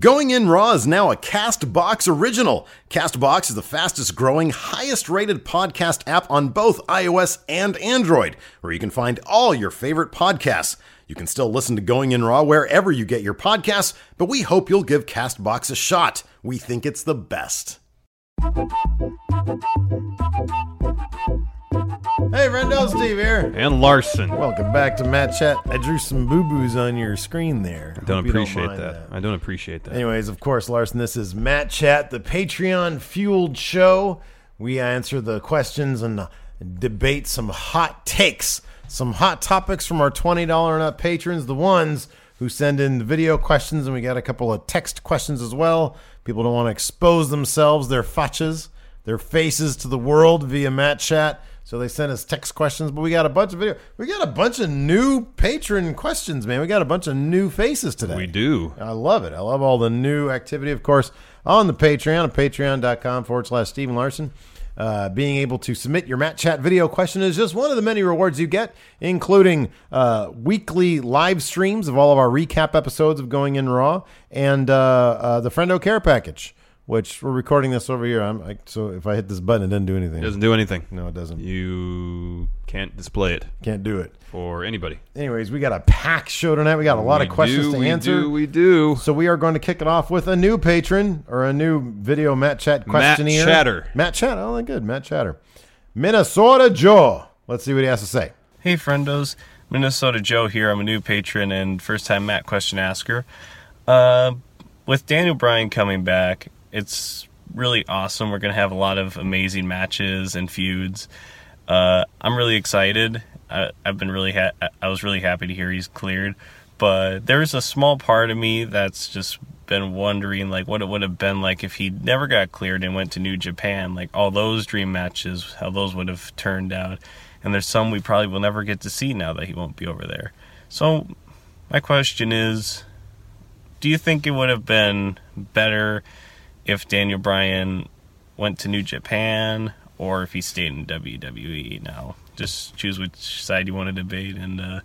Going in Raw is now a Castbox original. Castbox is the fastest growing, highest rated podcast app on both iOS and Android, where you can find all your favorite podcasts. You can still listen to Going in Raw wherever you get your podcasts, but we hope you'll give Castbox a shot. We think it's the best. Hey, friendo, Steve here. And Larson. Welcome back to Mat Chat. I drew some boo boos on your screen there. I don't Hope you appreciate mind that. I don't appreciate that. Anyways, of course, Larson, this is Mat Chat, the Patreon fueled show. We answer the questions and uh, debate some hot takes, some hot topics from our $20 and up patrons, the ones who send in the video questions, and we got a couple of text questions as well. People don't want to expose themselves, their fachas, their faces to the world via Mat Chat. So they sent us text questions, but we got a bunch of video. We got a bunch of new patron questions, man. We got a bunch of new faces today. We do. I love it. I love all the new activity, of course, on the Patreon at patreon.com forward slash Steve and Larson. Uh, being able to submit your Mat Chat video question is just one of the many rewards you get, including uh, weekly live streams of all of our recap episodes of Going In Raw and uh, uh, the Friendo Care Package, which we're recording this over here. I'm, I, so if I hit this button, it doesn't do anything. It doesn't do anything. No, it doesn't. You can't display it Can't do it. for anybody. Anyways, we got a packed show tonight. We got a lot We of questions do, to we answer. Do, we do. So we are going to kick it off with a new patron or a new video Mat Chat questionnaire. Matt questionnaire. Chatter. Mat Chatter. Oh, good. Mat Chatter. Minnesota Joe. Let's see what he has to say. Hey, friendos. Minnesota Joe here. I'm a new patron and first time Matt question asker. Uh, with Daniel Bryan coming back, it's really awesome. We're going to have a lot of amazing matches and feuds. Uh, I'm really excited. I, I've been really ha- I was really happy to hear he's cleared, but there's a small part of me that's just been wondering like what it would have been like if he never got cleared and went to New Japan, like all those dream matches, how those would have turned out. And there's some we probably will never get to see now that he won't be over there. So my question is, do you think it would have been better if Daniel Bryan went to New Japan or if he stayed in WWE now? Just choose which side you want to debate. And uh,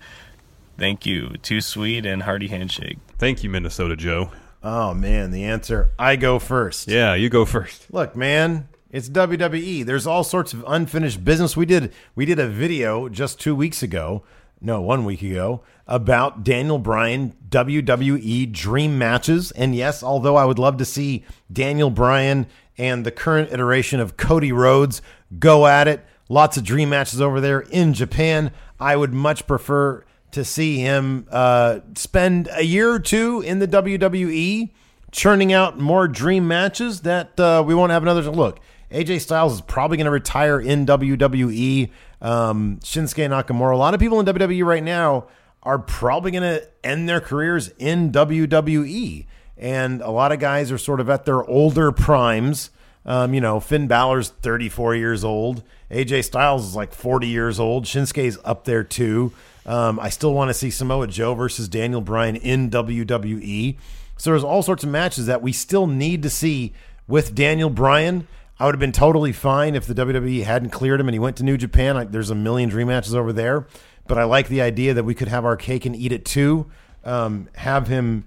thank you. Too sweet and hearty handshake. Thank you, Minnesota Joe. Oh man, the answer. I go first. Yeah, you go first. Look, man, it's WWE. There's all sorts of unfinished business. We did we did a video just two weeks ago, no, one week ago, about Daniel Bryan WWE dream matches. And yes, although I would love to see Daniel Bryan and the current iteration of Cody Rhodes go at it, lots of dream matches over there in Japan. I would much prefer to see him uh, spend a year or two in the WWE churning out more dream matches that uh, we won't have another look. AJ Styles is probably going to retire in WWE. Um, Shinsuke Nakamura, a lot of people in WWE right now are probably going to end their careers in WWE. And a lot of guys are sort of at their older primes. Um, you know, Finn Balor's 34 years old. AJ Styles is like 40 years old. Shinsuke's up there too. Um, I still want to see Samoa Joe versus Daniel Bryan in WWE. So there's all sorts of matches that we still need to see with Daniel Bryan. I would have been totally fine if the WWE hadn't cleared him and he went to New Japan. I, there's a million dream matches over there, but I like the idea that we could have our cake and eat it too. Um, have him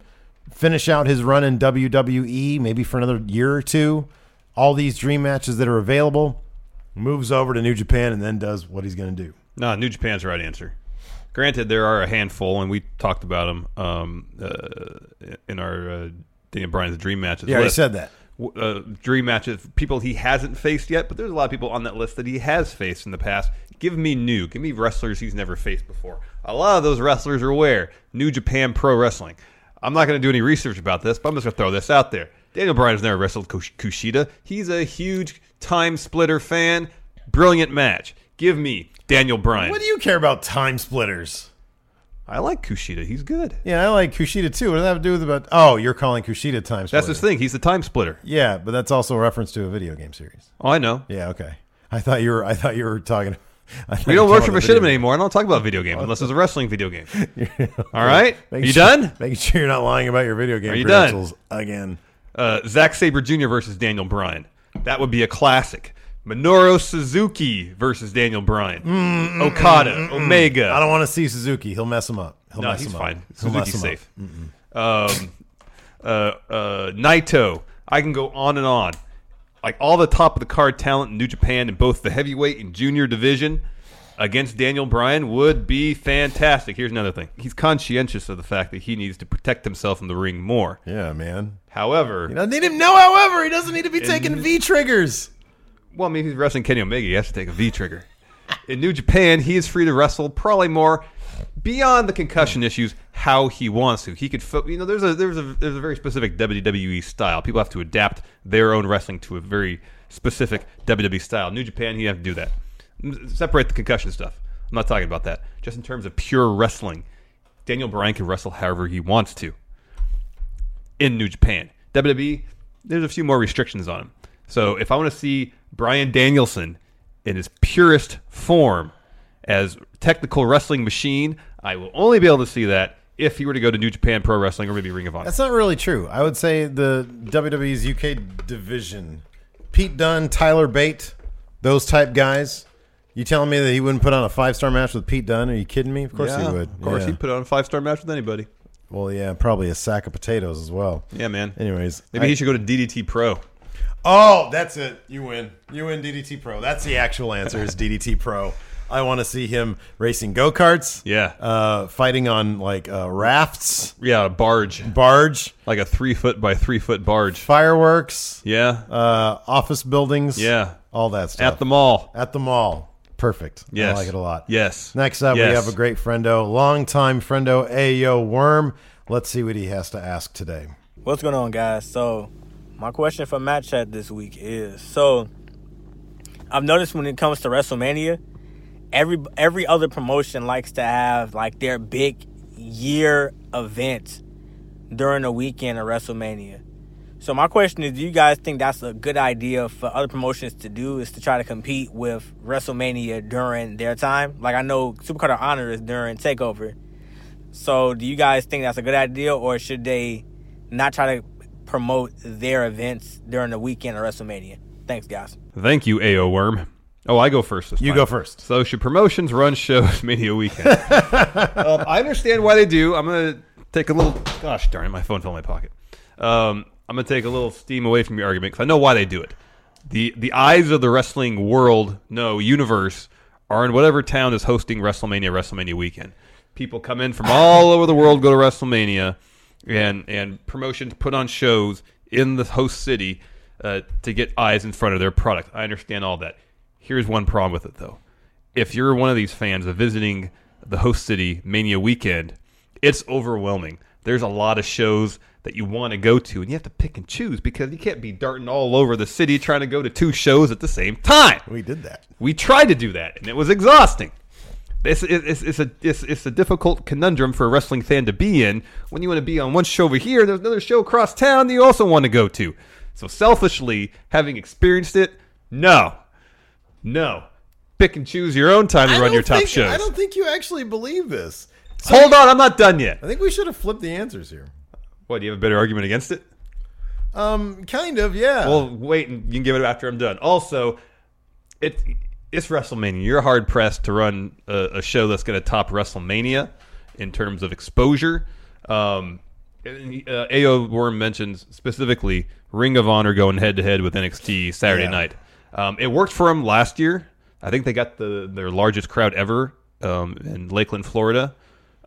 finish out his run in WWE, maybe for another year or two. All these dream matches that are available, moves over to New Japan, and then does what he's going to do. No, New Japan's the right answer. Granted, there are a handful, and we talked about them um, uh, in our uh, Daniel Bryan's dream matches. Yeah, list. said that. Uh, dream matches, people he hasn't faced yet, but there's a lot of people on that list that he has faced in the past. Give me new, give me wrestlers he's never faced before. A lot of those wrestlers are where New Japan Pro Wrestling. I'm not going to do any research about this, but I'm just going to throw this out there. Daniel Bryan has never wrestled Kushida. He's a huge time splitter fan. Brilliant match. Give me Daniel Bryan. What do you care about time splitters? I like Kushida. He's good. Yeah, I like Kushida too. What does that have to do with about? Oh, you're calling Kushida time splitter. That's his thing. He's the time splitter. Yeah, but that's also a reference to a video game series. Oh, I know. Yeah, okay. I thought you were. I thought you were talking. We don't worship about shit anymore. I don't talk about video games unless it's a wrestling video game. All right? Are you sure- done? Making sure you're not lying about your video game Are you done? credentials again. Uh, Zack Sabre Jr. versus Daniel Bryan. That would be a classic. Minoru Suzuki versus Daniel Bryan. Okada, Omega. Mm, I don't want to see Suzuki. He'll mess him up. He'll no, mess he's him fine. up. Suzuki's safe. Um, uh, uh, Naito. I can go on and on. Like all the top of the card talent in New Japan in both the heavyweight and junior division against Daniel Bryan would be fantastic. Here's another thing. He's conscientious of the fact that he needs to protect himself in the ring more. Yeah, man. However, You don't need him. No, however, he doesn't need to be taking V triggers. Well, I mean, he's wrestling Kenny Omega, he has to take a V trigger. In New Japan, he is free to wrestle probably more beyond the concussion issues how he wants to. He could, fo- you know, there's a there's a there's a very specific WWE style. People have to adapt their own wrestling to a very specific WWE style. New Japan, he have to do that. Separate the concussion stuff. I'm not talking about that. Just in terms of pure wrestling, Daniel Bryan can wrestle however he wants to in New Japan. WWE, there's a few more restrictions on him. So if I want to see Brian Danielson in his purest form as technical wrestling machine, I will only be able to see that if he were to go to New Japan Pro Wrestling or maybe Ring of Honor. That's not really true. I would say the WWE's UK division, Pete Dunne, Tyler Bate, those type guys. You telling me that he wouldn't put on a five star match with Pete Dunne? Are you kidding me? Of course yeah, he would. Of course, Yeah. he'd put on a five star match with anybody. Well, yeah, probably a sack of potatoes as well. Yeah, man. Anyways, Maybe I- he should go to DDT Pro. Oh, that's it. You win. You win DDT Pro. That's the actual answer. Is DDT Pro. I want to see him racing go karts. Yeah. Uh, fighting on like uh, rafts, Yeah, a barge. barge, Like a three foot by three foot barge. fireworks, Yeah. uh, office buildings. Yeah. all that stuff At the mall. At the mall. Perfect. Yes. I like it a lot. Yes. Next up, we Yes. have a great friendo, longtime friendo, Ayo Worm. Let's see what he has to ask today. What's going on, guys? So, my question for Mat Chat this week is: so I've noticed when it comes to WrestleMania, every every other promotion likes to have like their big year event during the weekend of WrestleMania. So my question is, do you guys think that's a good idea for other promotions to do? Is to try to compete with WrestleMania during their time? Like I know Supercard of Honor is during Takeover. So do you guys think that's a good idea, or should they not try to promote their events during the weekend of WrestleMania? Thanks, guys. Thank you, AO Worm. Oh, I go first this You time. go first. So should promotions run shows Mania weekend? um, I understand why they do. I'm gonna take a little. Gosh darn it, my phone fell in my pocket. Um, I'm gonna take a little steam away from your argument because I know why they do it. The the eyes of the wrestling world, no universe, are in whatever town is hosting WrestleMania. WrestleMania weekend. People come in from all over the world, go to WrestleMania, and and promotions put on shows in the host city uh, to get eyes in front of their product. I understand all that. Here's one problem with it though. If you're one of these fans of visiting the host city Mania weekend, it's overwhelming. There's a lot of shows that you want to go to, and you have to pick and choose because you can't be darting all over the city trying to go to two shows at the same time. We did that. We tried to do that, and it was exhausting. It's, it's, it's, a, it's, it's a difficult conundrum for a wrestling fan to be in when you want to be on one show over here, there's another show across town that you also want to go to. So, selfishly, having experienced it, no. No. Pick and choose your own time to I run your top think- shows. I don't think you actually believe this. Hold on, I'm not done yet. I think we should have flipped the answers here. What, do you have a better argument against it? Um, kind of, yeah. Well, wait, and you can give it after I'm done. Also, it it's WrestleMania. You're hard pressed to run a, a show that's going to top WrestleMania in terms of exposure. Um, and, uh, AO Worm mentions specifically Ring of Honor going head to head with NXT Saturday Yeah. night. Um, it worked for them last year. I think they got the their largest crowd ever um, in Lakeland, Florida.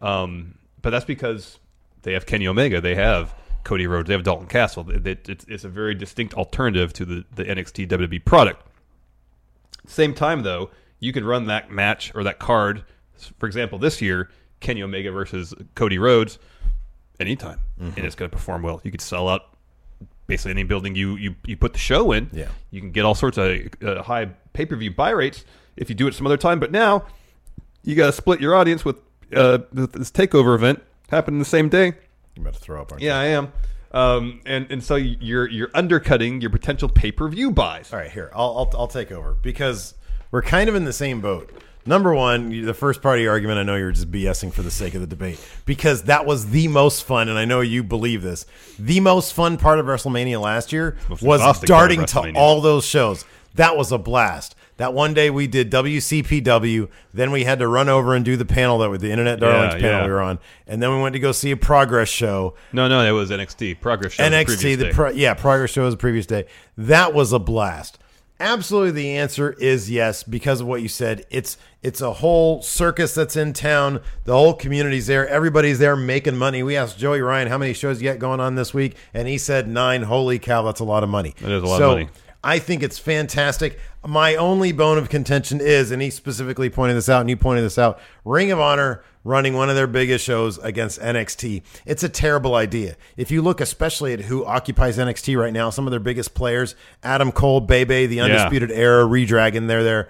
Um, but that's because they have Kenny Omega, they have Cody Rhodes, they have Dalton Castle. It- it- it's, it's a very distinct alternative to the, the NXT WWE product. Same time, though, you could run that match or that card. For example, this year, Kenny Omega versus Cody Rhodes, anytime, and it's going to perform well. You could sell out basically any building you you, you put the show in. Yeah. you can get all sorts of uh, high pay per view buy rates if you do it some other time. But now you got to split your audience with uh, this takeover event happening the same day. I'm about to throw up. Yeah, I am. Um, and and so you're you're undercutting your potential pay per view buys. All right, here I'll, I'll I'll take over because we're kind of in the same boat. Number one, the first part of your argument, I know you're just BSing for the sake of the debate because that was the most fun, and I know you believe this. The most fun part of WrestleMania last year was exhausting darting to all those shows. That was a blast. That one day we did WCPW, then we had to run over and do the panel that with the Internet Darlings Yeah, panel yeah. we were on, and then we went to go see a Progress show. No, no, it was NXT Progress Show. the NXT, previous the day. pro, yeah, Progress Show was the previous day. That was a blast. Absolutely, the answer is yes because of what you said. It's it's a whole circus that's in town. The whole community's there. Everybody's there making money. We asked Joey Ryan how many shows you got going on this week, and he said nine. Holy cow, that's a lot of money. That is a lot of money. I think it's fantastic. My only bone of contention is, and he specifically pointed this out, and you pointed this out Ring of Honor running one of their biggest shows against NXT. It's a terrible idea. If you look especially at who occupies NXT right now, some of their biggest players, Adam Cole, Bebe, the Undisputed Era, Redragon, they're there.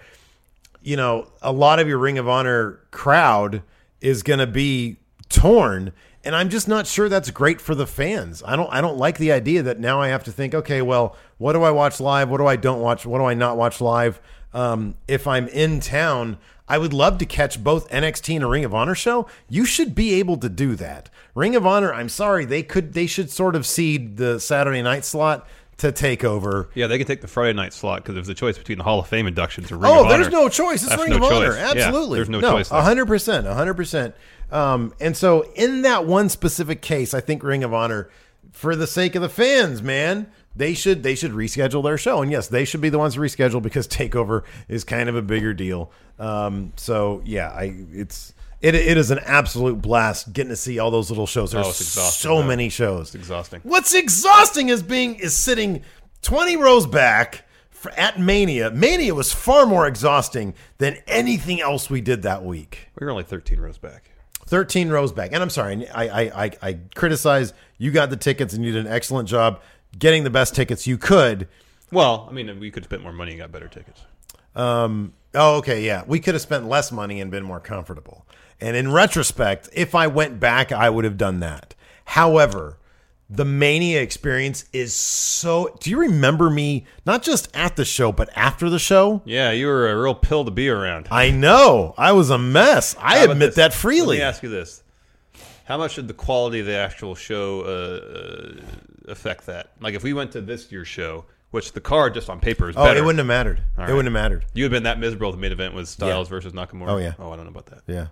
You know, a lot of your Ring of Honor crowd is going to be torn and I'm just not sure that's great for the fans. I don't I don't like the idea that now I have to think, okay, well, what do I watch live? What do I don't watch? What do I not watch live? Um, if I'm in town, I would love to catch both NXT and a Ring of Honor show. You should be able to do that. Ring of Honor, I'm sorry, they could they should sort of cede the Saturday night slot to take over. Yeah, they can take the Friday night slot because there's a choice between the Hall of Fame inductions or Ring Oh, of Honor. Oh, there's no choice. It's That's Ring no of Honor. choice. Yeah, Absolutely. there's no choice there. hundred percent, hundred percent. Um, and so in that one specific case, I think Ring of Honor, for the sake of the fans, man, they should they should reschedule their show. And yes, they should be the ones to reschedule because Takeover is kind of a bigger deal. Um, so yeah, I it's. It, it is an absolute blast getting to see all those little shows. There's Oh, so though. many shows. It's exhausting. What's exhausting is being is sitting 20 rows back for, at Mania. Mania was far more exhausting than anything else we did that week. We were only 13 rows back. 13 rows back. And I'm sorry, I, I, I, I criticize you got the tickets and you did an excellent job getting the best tickets you could. Well, I mean, we could have spent more money and got better tickets. Um, oh, okay, yeah. We could have spent less money and been more comfortable. And in retrospect, if I went back, I would have done that. However, the Mania experience is so. Do you remember me not just at the show, but after the show? Yeah, you were a real pill to be around. I know. I was a mess. I admit this? that freely. Let me ask you this: How much did the quality of the actual show uh, uh, affect that? Like, if we went to this year's show, which the card just on paper is oh, better, it wouldn't have mattered. All It wouldn't have mattered. You would have been that miserable. if The main event was Styles versus Nakamura. Oh, yeah. Oh, I don't know about that. Yeah,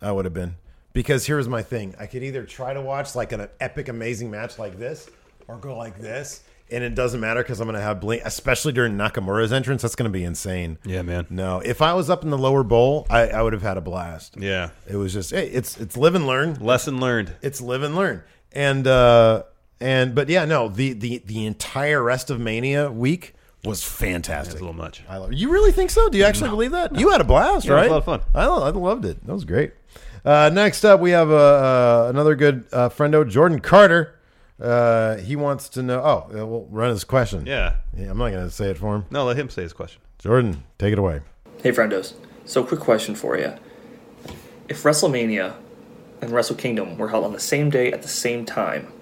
I would have been. Because here's my thing: I could either try to watch like an epic, amazing match like this, or go like this, and it doesn't matter because I'm going to have blink. Especially during Nakamura's entrance, that's going to be insane. Yeah, man. No, if I was up in the lower bowl, I, I would have had a blast. Yeah. It was just, hey, it's it's live and learn. Lesson learned. It's live and learn. And uh and but yeah, no, the the the entire rest of Mania week was fantastic. A little much. I love, you really think so? Do you actually believe that? You had a blast, Yeah, it was right? a lot of fun. I, I loved it. That was great. Uh, next up, we have uh, uh, another good uh, friendo, Jordan Carter. Uh, he wants to know. Oh, we'll run his question. Yeah. Yeah, I'm not going to say it for him. No, let him say his question. Jordan, take it away. Hey, friendos. So, quick question for you. If WrestleMania and Wrestle Kingdom were held on the same day at the same time,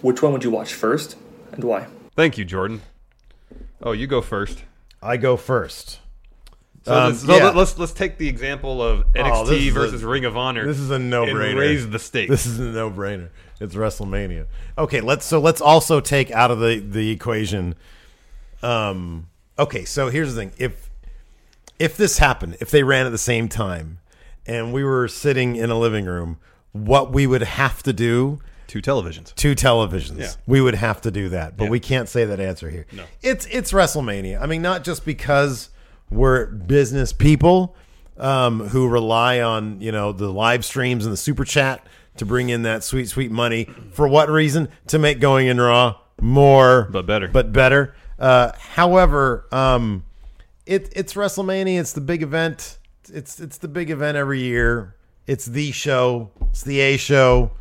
which one would you watch first and why? Thank you, Jordan. Oh, you go first. I go first. So, Um, this- so yeah. let- let's let's take the example of Oh, NXT this is a- versus Ring of Honor. This is a no-brainer. Raise the stakes. This is a no-brainer. It's WrestleMania. Okay, let's so let's also take out of the the equation. Um. Okay, so here's the thing: if if this happened, if they ran at the same time, and we were sitting in a living room, what we would have to do Two televisions. two televisions. Yeah. We would have to do that, but Yeah. we can't say that answer here. No. It's it's WrestleMania. I mean, not just because we're business people um, who rely on you know the live streams and the super chat to bring in that sweet sweet money. For what reason? To make going in Raw more, But better. but better. Uh, however, um, it it's WrestleMania. It's the big event. It's it's the big event every year. It's the show. It's the A show.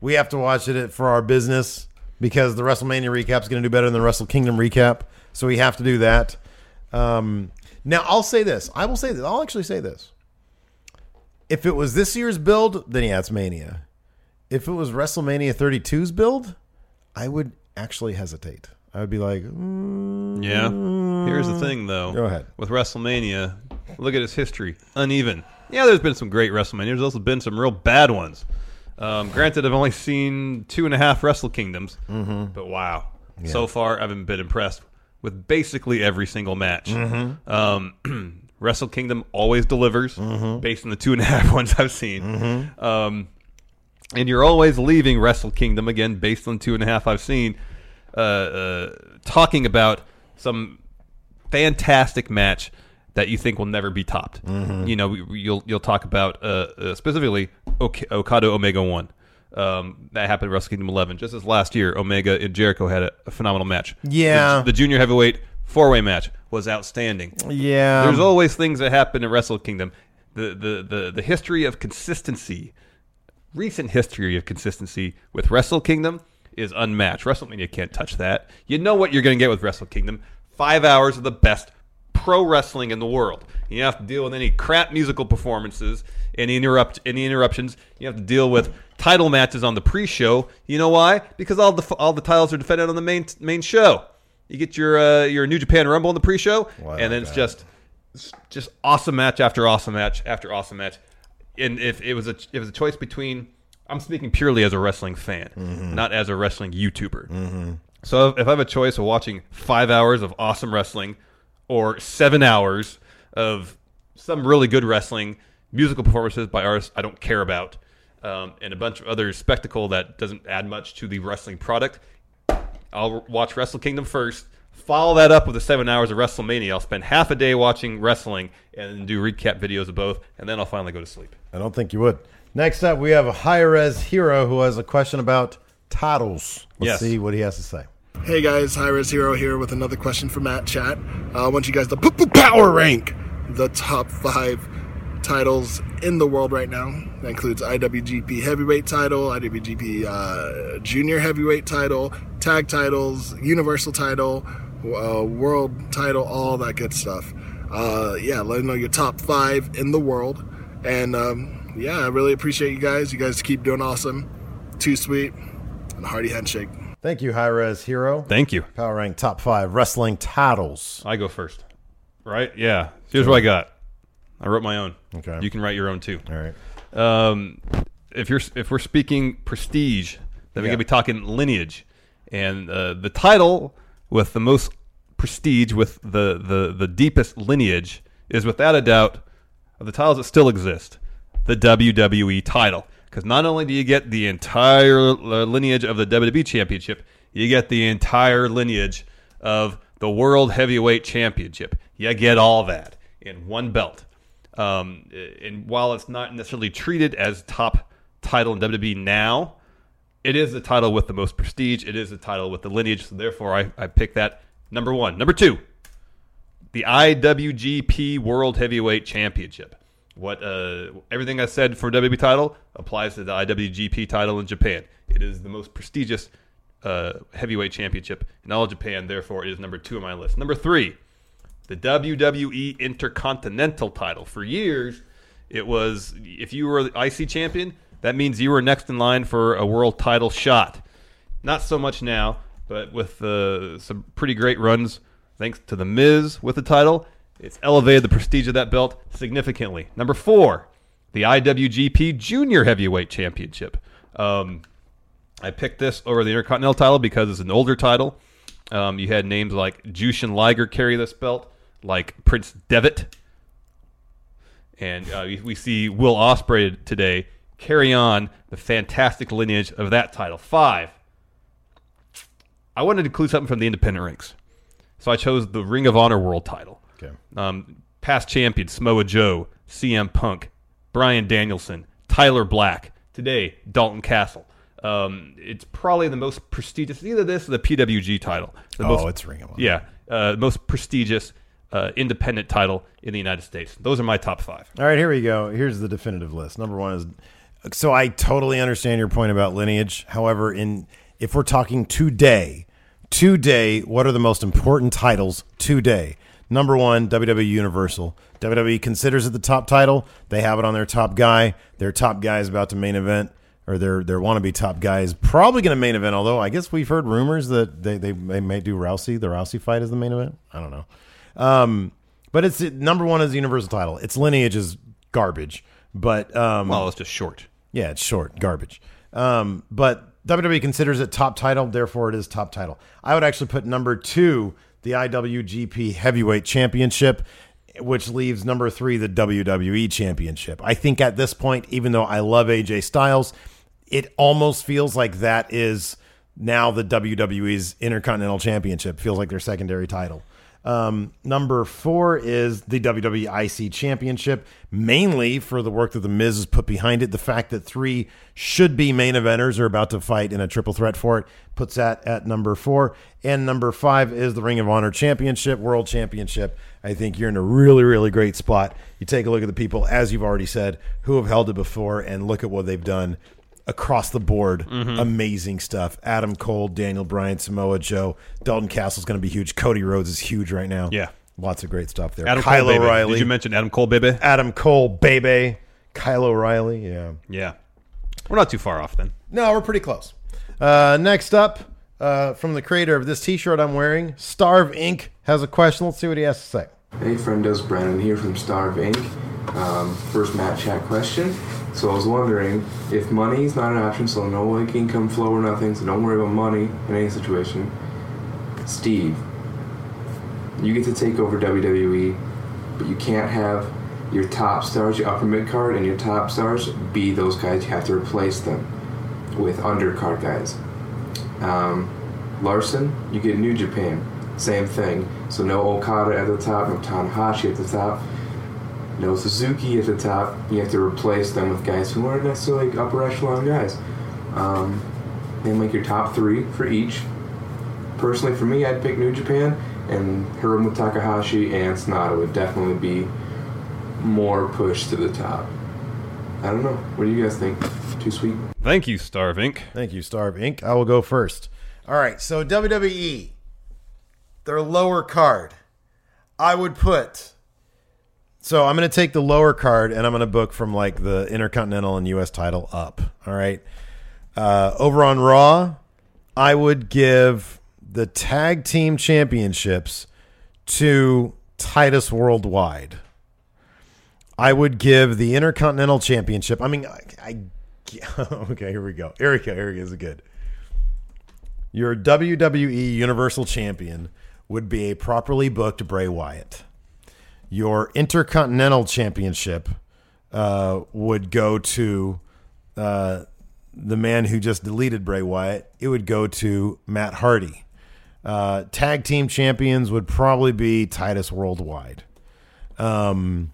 We have to watch it for our business because the WrestleMania recap is going to do better than the Wrestle Kingdom recap. So we have to do that. Um, now I'll say this. I will say this. I'll actually say this. If it was this year's build, then yeah, it's Mania. If it was WrestleMania 32's build, I would actually hesitate. I would be like, mm, Yeah. Here's the thing, though. Go ahead. With WrestleMania, look at its history. Uneven. Yeah, there's been some great WrestleManias. There's also been some real bad ones. Um, granted, I've only seen two and a half Wrestle Kingdoms, Mm-hmm. but wow. So far, I haven't been impressed with basically every single match. Mm-hmm. Um, Wrestle Kingdom always delivers Mm-hmm. based on the two and a half ones I've seen. Um, and you're always leaving Wrestle Kingdom again based on two and a half I've seen, uh, uh, talking about some fantastic match that you think will never be topped. You know, you'll you'll talk about uh, uh, specifically ok- Okada Omega One. Um, that happened at Wrestle Kingdom 11. Just as last year, Omega and Jericho had a, a phenomenal match. Yeah. the, the junior heavyweight four way match was outstanding. yeah. There's always things that happen in Wrestle Kingdom. The, the the the history of consistency, recent history of consistency with Wrestle Kingdom is unmatched. WrestleMania can't touch that. You know what you're going to get with Wrestle Kingdom: five hours of the best pro wrestling in the world. You have to deal with any crap musical performances, any interrupt any interruptions. You have to deal with title matches on the pre-show. You know why? Because all the all the titles are defended on the main main show. You get your uh, your New Japan Rumble in the pre-show, Wow, and then it's God. just it's just awesome match after awesome match after awesome match. And if it was a it was a choice between, I'm speaking purely as a wrestling fan, not as a wrestling YouTuber. So if I have a choice of watching five hours of awesome wrestling or seven hours of some really good wrestling, musical performances by artists I don't care about, um, and a bunch of other spectacle that doesn't add much to the wrestling product, I'll watch Wrestle Kingdom first. Follow that up with the seven hours of WrestleMania. I'll spend half a day watching wrestling and do recap videos of both, and then I'll finally go to sleep. I don't think you would. Next up, we have a high res hero who has a question about titles. Let's Yes. see what he has to say. Hey guys, High Res Hero here with another question for Mat Chat. Uh, I want you guys to p- power rank the top five titles in the world right now. That includes IWGP Heavyweight title, IWGP uh, Junior Heavyweight title, Tag titles, Universal title, uh, World title, all that good stuff. Uh, yeah, let me know your top five in the world. And um, yeah, I really appreciate you guys. You guys keep doing awesome. Too sweet. And a hearty handshake. Thank you, high res hero. Thank you. Power rank top five wrestling titles. I go first. Right? Yeah. Here's what I got. I wrote my own. Okay. You can write your own too. All right. Um, if you're if we're speaking prestige, then we're Yeah. gonna be talking lineage, and uh, the title with the most prestige, with the the the deepest lineage, is without a doubt of the titles that still exist, the WWE title. Because not only do you get the entire uh, lineage of the WWE Championship, you get the entire lineage of the World Heavyweight Championship. You get all that in one belt. Um, and while it's not necessarily treated as top title in WWE now, it is the title with the most prestige. It is the title with the lineage. So therefore, I, I pick that number one. Number two, the IWGP World Heavyweight Championship. What uh, everything I said for WWE title applies to the IWGP title in Japan. It is the most prestigious uh, heavyweight championship in all Japan. Therefore, it is number two on my list. Number three, the WWE Intercontinental title. For years, it was if you were the IC champion, that means you were next in line for a world title shot. Not so much now, but with uh, some pretty great runs, thanks to the Miz with the title, it's elevated the prestige of that belt significantly. Number four, the IWGP Junior Heavyweight Championship. Um, I picked this over the Intercontinental title because it's an older title. Um, you had names like Jushin Liger carry this belt, like Prince Devitt, and uh, we, we see Will Ospreay today carry on the fantastic lineage of that title. Five. I wanted to include something from the independent ranks, so I chose the Ring of Honor World Title. Okay. Um, past champion Samoa Joe, CM Punk, Brian Danielson, Tyler Black. Today, Dalton Castle. Um, it's probably the most prestigious. Either this or the PWG title. The Oh, most, it's Ring of Yeah, uh, most prestigious uh, independent title in the United States. Those are my top five. All right, here we go. Here's the definitive list. Number one is so I totally understand your point about lineage. However, in if we're talking today, today, what are the most important titles today? Number one, WWE Universal. WWE considers it the top title. They have it on their top guy. Their top guy is about to main event, or their their wannabe top guy is probably going to main event. Although I guess we've heard rumors that they, they they may do Rousey, the Rousey fight as the main event. I don't know. Um, but it's number one is the Universal title. Its lineage is garbage, but um, Well, it's just short. yeah, it's short, garbage. Um, but WWE considers it top title, therefore it is top title. I would actually put number two the IWGP Heavyweight Championship, which leaves number three the WWE Championship. I think at this point, even though I love AJ Styles, it almost feels like that is now the WWE's Intercontinental Championship. Feels like their secondary title. Um, number four is the WWE IC Championship, mainly for the work that The Miz has put behind it. The fact that three should be main eventers are about to fight in a triple threat for it puts that at number four. And number five is the Ring of Honor Championship, World Championship. I think you're in a really, really great spot. You take a look at the people, as you've already said, who have held it before and look at what they've done across the board. Amazing stuff. Adam Cole, Daniel Bryan, Samoa Joe, Dalton Castle's going to be huge. Cody Rhodes is huge right now. Yeah. Lots of great stuff there. Adam Kyle Cole, baby. O'Reilly. Did you mention Adam Cole, baby? Adam Cole, baby. Kyle O'Reilly. Yeah. Yeah. We're not too far off then. No, we're pretty close. Uh, next up, uh, from the creator of this T-shirt I'm wearing, Starve Inc. has a question. Let's see what he has to say. Hey, friendos, Brandon here from Starve Inc. Um, first Mat chat question. So I was wondering if money is not an option, so no like income flow or nothing, so don't worry about money in any situation. Steve, you get to take over WWE, but you can't have your top stars, your upper mid card, and your top stars be those guys. You have to replace them with undercard guys. Um, Larson, you get New Japan. Same thing. So no Okada at the top, no Tanahashi at the top, no Suzuki at the top. You have to replace them with guys who aren't necessarily upper echelon guys. Um, and like your top three for each. Personally, for me, I'd pick New Japan, and Hiromu Takahashi and Sanada would definitely be more pushed to the top. I don't know. What do you guys think? Too sweet? Thank you, Starve Inc. Thank you, Starve Inc. I will go first. All right, so WWE, their lower card, I would put. So I'm going to take the lower card and I'm going to book from like the Intercontinental and U.S. title up. All right. Uh, over on Raw, I would give the tag team championships to Titus Worldwide. I would give the Intercontinental Championship. I mean, I, I okay, here we go. Here we go. Here we go. This is good. Your WWE Universal Champion would be a properly booked Bray Wyatt. Your Intercontinental Championship uh, would go to uh, the man who just deleted Bray Wyatt. It would go to Matt Hardy. Uh, tag team champions would probably be Titus Worldwide. Um,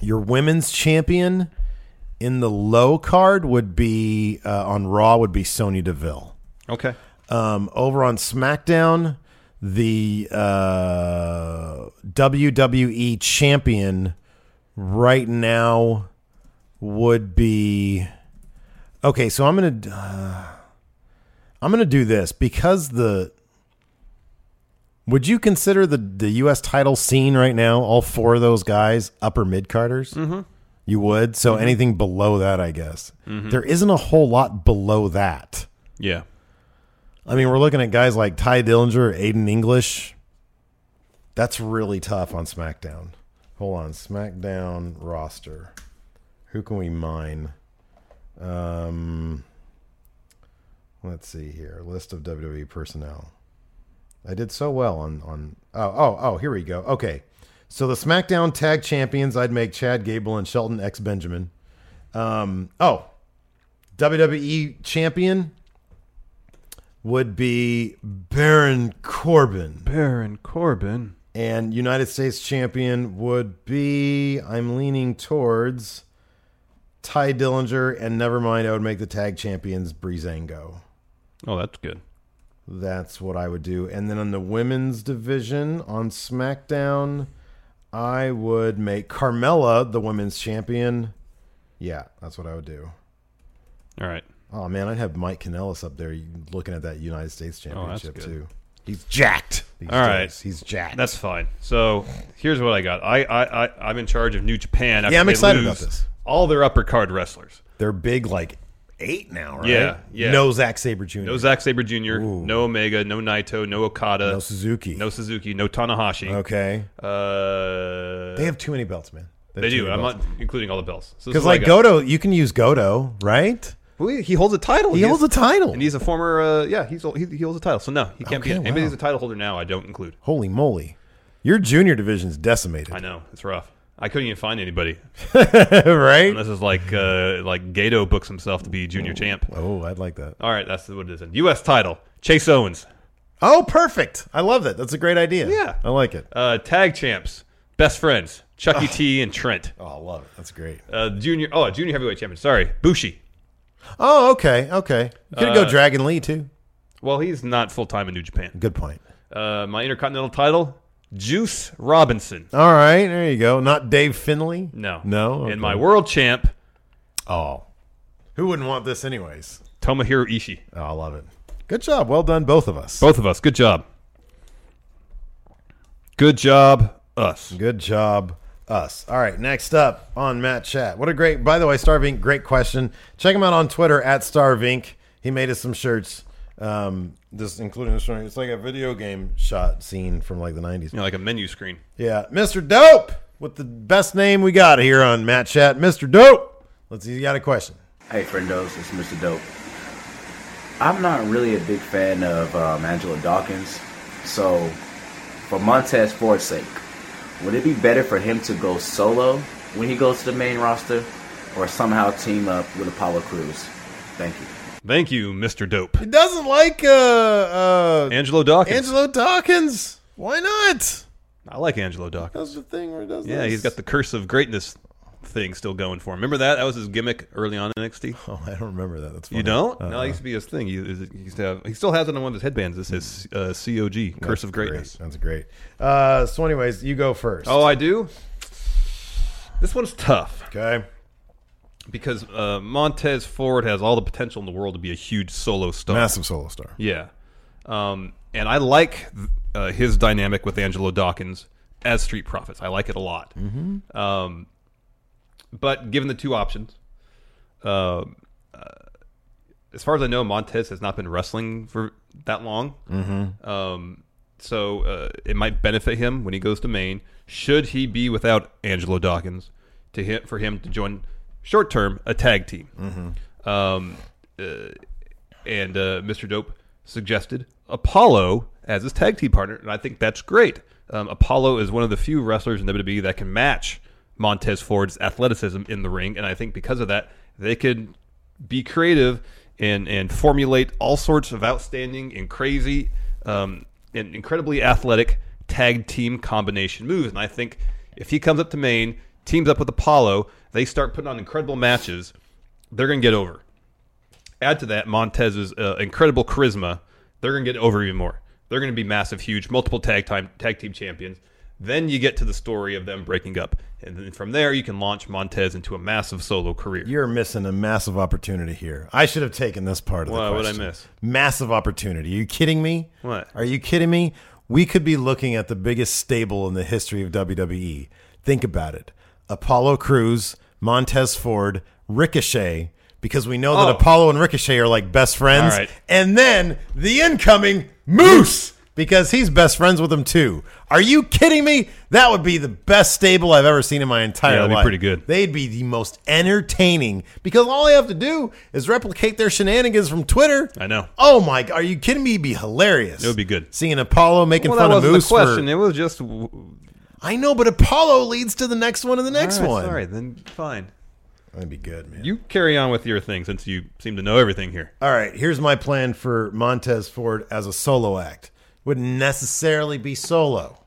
your women's champion in the low card would be uh, on Raw would be Sonya Deville. Okay. Um, over on SmackDown, the uh, WWE champion right now would be okay. So I'm gonna uh, I'm gonna do this because the would you consider the the U.S. title scene right now all four of those guys upper mid carders? Mm-hmm. You would. So anything below that, I guess there isn't a whole lot below that. Yeah. I mean, we're looking at guys like Tye Dillinger, Aiden English. That's really tough on SmackDown. Hold on, SmackDown roster. Who can we mine? Um, let's see here. List of WWE personnel. I did so well on on. Oh oh oh. Here we go. Okay, so the SmackDown Tag Champions, I'd make Chad Gable and Shelton X Benjamin. Um, oh, WWE champion would be Baron Corbin. Baron Corbin. And United States champion would be, I'm leaning towards Tye Dillinger. And never mind, I would make the tag champions Breezango. Oh, that's good. That's what I would do. And then on the women's division on SmackDown, I would make Carmella the women's champion. Yeah, that's what I would do. All right. Oh man, I'd have Mike Kanellis up there looking at that United States Oh, championship good. too. He's jacked. All right. days. he's jacked. That's fine. So here's what I got. I I, I I'm in charge of New Japan. After Yeah, I'm excited about this. All their upper card wrestlers. They're big, like eight now, right? Yeah, yeah. No Zack Sabre Jr. No Zack Sabre Jr. No Omega. No Naito. No Okada. No Suzuki. No Suzuki. No Tanahashi. Okay. Uh, They have too many belts, man. They too do. I'm belts. not including all the belts. Because I like got. Goto, you can use Goto, right? Well, he- holds a title. He holds a title. and he's a former. Uh, yeah, he's he, he holds a title. So no, he can't Okay, be. Anybody wow. who's a title holder now, I don't include. Holy moly, your junior division's decimated, I know it's rough. I couldn't even find anybody right? unless it's like uh, like Goto books himself to be junior champ. Oh, I'd like that. All right, that's what it is. U.S. title: Chase Owens. Oh, perfect. I love that. That's a great idea. Yeah. I like it. Uh, tag champs: best friends Chucky T and Trent. Oh, I love it. That's great. Uh, junior. Oh, junior heavyweight champion. Sorry, Bushi. Oh, okay, okay. You could Uh, go Dragon Lee too. Well, he's not full time in New Japan. Good point. Uh, my intercontinental title: Juice Robinson. All right, there you go. Not Dave Finlay. No, no. And my world champ: Oh, who wouldn't want this anyways? Tomohiro Ishii. Oh, I love it. Good job. Well done, both of us. Both of us. Good job. Good job, us. Good job, us. All right, next up on Mat Chat. What a great, by the way, Starve Inc., great question. Check him out on Twitter at Starve Inc. He made us some shirts, um, this including this one. It's like a video game shot scene from like the 90s. You know, like a menu screen. Yeah, Mr. Dope with the best name we got here on Mat Chat. Mr. Dope. Let's see, you got a question. Hey, friendos, it's Mr. Dope. I'm not really a big fan of um, Angelo Dawkins, so for Montez Ford's sake, would it be better for him to go solo when he goes to the main roster, or somehow team up with Apollo Crews? Thank you. Thank you, Mr. Dope. He doesn't like uh, uh, Angelo Dawkins. Angelo Dawkins. Why not? I like Angelo Dawkins. That's the thing where he does Yeah, this. he's got the curse of greatness thing still going for him. Remember that? That was his gimmick early on in NXT. Oh, I don't remember that. That's funny. You don't? Uh, no, that used to be his thing. He, he used to have. He still has it on one of his headbands. That says uh, COG, Curse of Greatness. Great. That's great. Uh, so, anyways, you go first. Oh, I do. This one's tough okay. because uh, Montez Ford has all the potential in the world to be a huge solo star. Massive solo star. Yeah. Um, and I like uh, his dynamic with Angelo Dawkins as Street Profits. I like it a lot. Mm-hmm. Um, but given the two options, uh, uh, as far as I know, Montez has not been wrestling for that long. Mm-hmm. Um, so uh, it might benefit him when he goes to main. Should he be without Angelo Dawkins, to him, for him to join short term a tag team. Um, uh, and uh, Mr. Dope suggested Apollo as his tag team partner, and I think that's great. Um, Apollo is one of the few wrestlers in WWE that can match Montez Ford's athleticism in the ring, and I think because of that, they could be creative and and formulate all sorts of outstanding and crazy um, and incredibly athletic tag team combination moves. And I think if he comes up to Maine, teams up with Apollo, they start putting on incredible matches, they're going to get over. Add to that Montez's uh, incredible charisma, they're going to get over even more. They're going to be massive, huge, multiple tag time tag team champions. Then you get to the story of them breaking up, and then from there you can launch Montez into a massive solo career. You're missing a massive opportunity here. I should have taken this part of the What- what'd I miss? Massive opportunity. Are you kidding me? What? Are you kidding me? We could be looking at the biggest stable in the history of WWE. Think about it. Apollo Crews, Montez Ford, Ricochet, because we know that Oh. Apollo and Ricochet are like best friends. Right. And then the incoming Moose, because he's best friends with them too. Are you kidding me? That would be the best stable I've ever seen in my entire Yeah, that'd be life. pretty good. They'd be the most entertaining because all they have to do is replicate their shenanigans from Twitter. I know. Oh my! g- Are you kidding me? It'd be hilarious. It would be good. Seeing Apollo making well, fun that of Moose. the question. For, It was just I know, but Apollo leads to the next one and the next All right, one. Sorry, then fine. That'd be good, man. You carry on with your thing since you seem to know everything here. All right, here's my plan for Montez Ford as a solo act. Wouldn't necessarily be solo.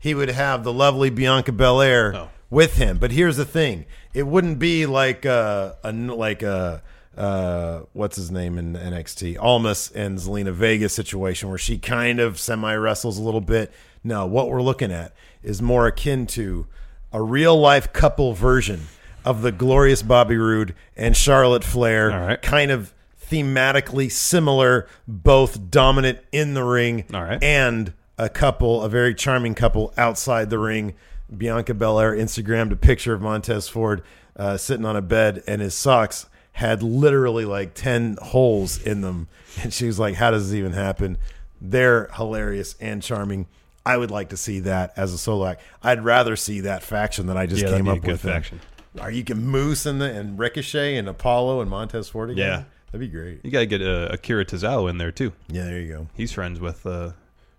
He would have the lovely Bianca Belair Oh. with him. But here's the thing: it wouldn't be like uh, a like a uh, what's his name in NXT, Almas and Zelina Vega situation where she kind of semi wrestles a little bit. No, what we're looking at is more akin to a real life couple version of the glorious Bobby Roode and Charlotte Flair, right. kind of thematically similar, both dominant in the ring, All right. and a couple, a very charming couple outside the ring. Bianca Belair Instagrammed a picture of Montez Ford uh, sitting on a bed, and his socks had literally like 10 holes in them. And she was like, How does this even happen? They're hilarious and charming. I would like to see that as a solo act. I'd rather see that faction that I just Yeah, came up with. then. faction. Are you can Moose and the and Ricochet and Apollo and Montez Ford again? Yeah. that'd be great. You got to get uh, Akira Tozawa in there too. Yeah, there you go. He's friends with uh,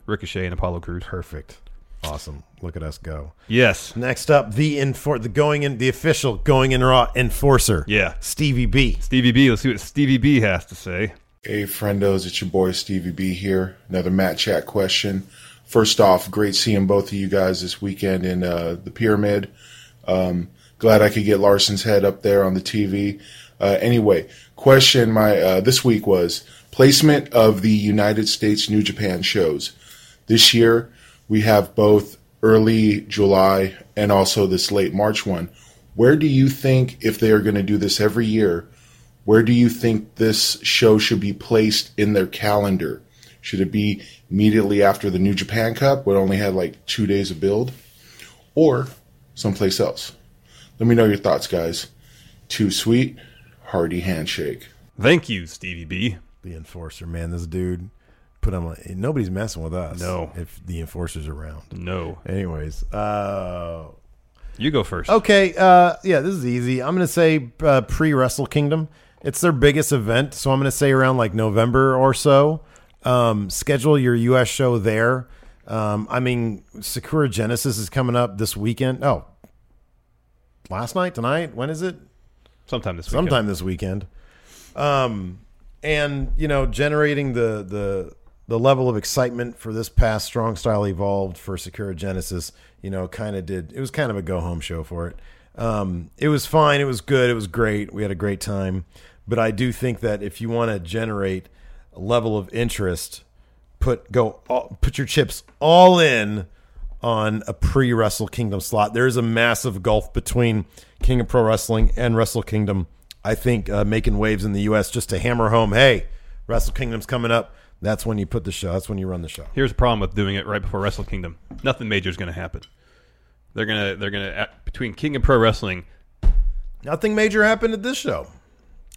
Ricochet and Apollo Crews. Perfect. Awesome. Look at us go. Yes. Next up, the enfor- the going in the official going in raw enforcer. Yeah. Stevie B. Stevie B. Let's see what Stevie B has to say. Hey, friendos, it's your boy Stevie B here. Another Mat Chat question. First off, great seeing both of you guys this weekend in uh, the Pyramid. Um, glad I could get Larson's head up there on the TV. Uh, anyway, question my uh, this week was placement of the United States New Japan shows. This year we have both early July and also this late March one. Where do you think, if they are going to do this every year, where do you think this show should be placed in their calendar? Should it be immediately after the New Japan Cup, where only had like two days of build, or someplace else? Let me know your thoughts, guys. Too sweet, hearty handshake. Thank you, Stevie B. The enforcer, man. This dude put him. on- Nobody's messing with us. No. if the enforcer's around. No. Anyways, uh, You go first. okay. Uh, yeah, this is easy. I'm gonna say uh, pre Wrestle Kingdom. It's their biggest event, so I'm gonna say around like November or so. Um, schedule your U.S. show there. Um, I mean, Sakura Genesis is coming up this weekend. Oh, last night, tonight. When is it? Sometime this weekend. sometime this weekend. Um, and you know, generating the the the level of excitement for this past Strong Style Evolved for Sakura Genesis, you know, kind of did. It was kind of a go home show for it. Um, it was fine. It was good. It was great. We had a great time. But I do think that if you want to generate a level of interest, put go all, put your chips all in on a pre Wrestle Kingdom slot. There is a massive gulf between King of Pro Wrestling and Wrestle Kingdom. I think uh, making waves in the U.S. just to hammer home, hey, Wrestle Kingdom's coming up. That's when you put the show. That's when you run the show. Here's the problem with doing it right before Wrestle Kingdom. Nothing major is going to happen. They're gonna they're gonna at, between King and Pro Wrestling. Nothing major happened at this show.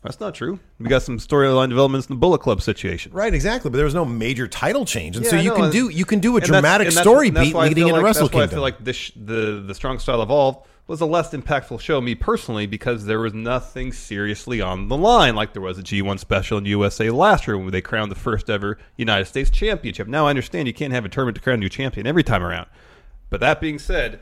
That's not true. We got some storyline developments in the Bullet Club situation. Right, exactly. But there was no major title change, and Yeah, so I you know, can and- do you can do a and that's- dramatic and that's- story and that's beat why I leading feel into like, Wrestle That's why I Kingdom. feel like this the the Strong Style Evolved was a less impactful show, me personally, because there was nothing seriously on the line like there was a G1 special in USA last year when they crowned the first ever United States Championship. Now I understand you can't have a tournament to crown a new champion every time around, but that being said,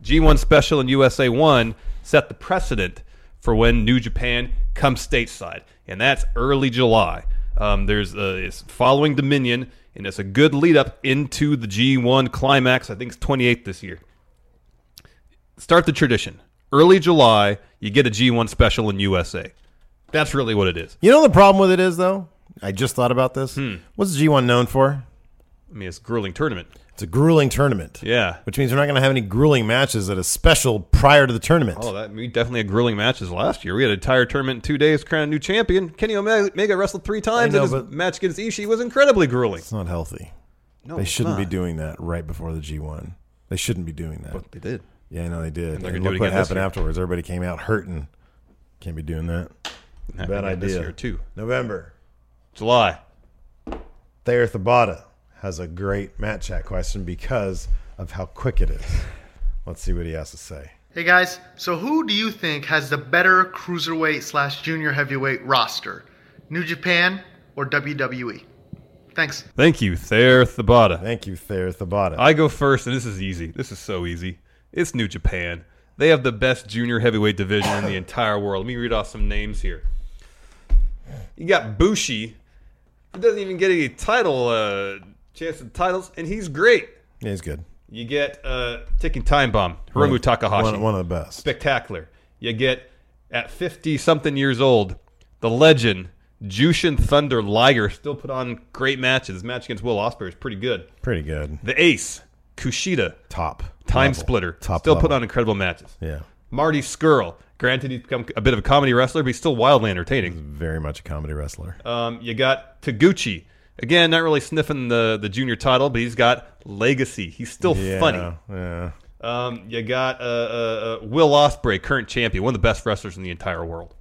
G1 special in USA one set the precedent for when New Japan comes stateside, and that's early July. Um, there's uh, it's following Dominion, and it's a good lead up into the G1 climax. I think it's 28th this year. Start the tradition. Early July, you get a G1 special in USA. That's really what it is. you know the problem with it is though. I just thought about this. Hmm. What's G1 known for? I mean, it's a grueling tournament. It's a grueling tournament. Yeah. Which means we're not going to have any grueling matches at a special prior to the tournament. Oh, that we definitely had grueling matches last year. We had an entire tournament in two days, crown a new champion. Kenny Omega wrestled three times, know, and his match against Ishii was incredibly grueling. It's not healthy. No, they shouldn't be not. doing that right before the G1. They shouldn't be doing that. But they did. Yeah, I know they did. And And look what happened afterwards. Everybody came out hurting. Can't be doing that. Bad idea. this year, too. November. July. Thayer Thabata has a great Mat Chat question because of how quick it is. Let's see what he has to say. Hey guys, so who do you think has the better cruiserweight slash junior heavyweight roster? New Japan or WWE? Thanks. Thank you, Thayer Thabata. Thank you, Thayer Thabata. I go first, and this is easy. This is so easy. It's New Japan. They have the best junior heavyweight division in the entire world. Let me read off some names here. You got Bushi, who doesn't even get a title uh, chance at titles, and he's great. Yeah, he's good. You get uh, Ticking Time Bomb, One Hiromu of- Takahashi. one- one of the best. Spectacular. You get, at 50 something years old, the legend, Jushin Thunder Liger, still put on great matches. His match against Will Ospreay is pretty good. Pretty good. The Ace, Kushida, Top. Time level. Splitter, Top still put on incredible matches. Yeah. Marty Scurll, granted he's become a bit of a comedy wrestler, but he's still wildly entertaining. Very much a comedy wrestler. Um, you got Taguchi. Again, not really sniffing the, the junior title, but he's got legacy. He's still Yeah, funny. Yeah. Um, you got uh, uh, uh, Will Ospreay, current champion, one of the best wrestlers in the entire world.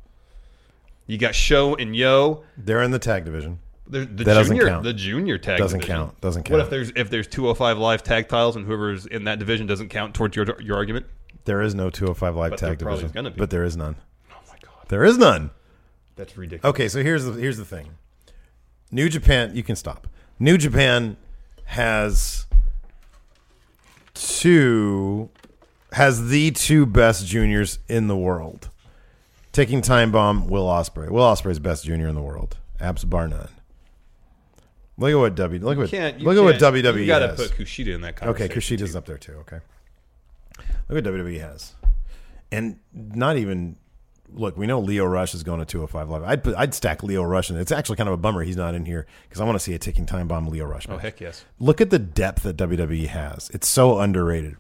You got Sho and Yoh. They're in the tag division. The, the that doesn't junior, count. The junior tag doesn't division. count. Doesn't count. What if there's if there's 205 live tag titles and whoever's in that division doesn't count towards your your argument? There is no 205 live But tag division, is be. but there is none. Oh my god, there is none. That's ridiculous. Okay, so here's the here's the thing. New Japan, you can stop. New Japan has two has the two best juniors in the world. Taking time bomb, Will Ospreay. Will Ospreay's best junior in the world, abs bar none. Look at what W. Look at what can't- you look at what WWE. you gotta has. put Kushida in that Okay, conversation, Kushida's up there too. Okay, look at what WWE has, and not even look. We know Lio Rush is going to 205 live. I'd put, I'd stack Lio Rush, and it's actually kind of a bummer he's not in here because I want to see a ticking time bomb Lio Rush. Oh, heck yes. Look at the depth that WWE has. It's so underrated.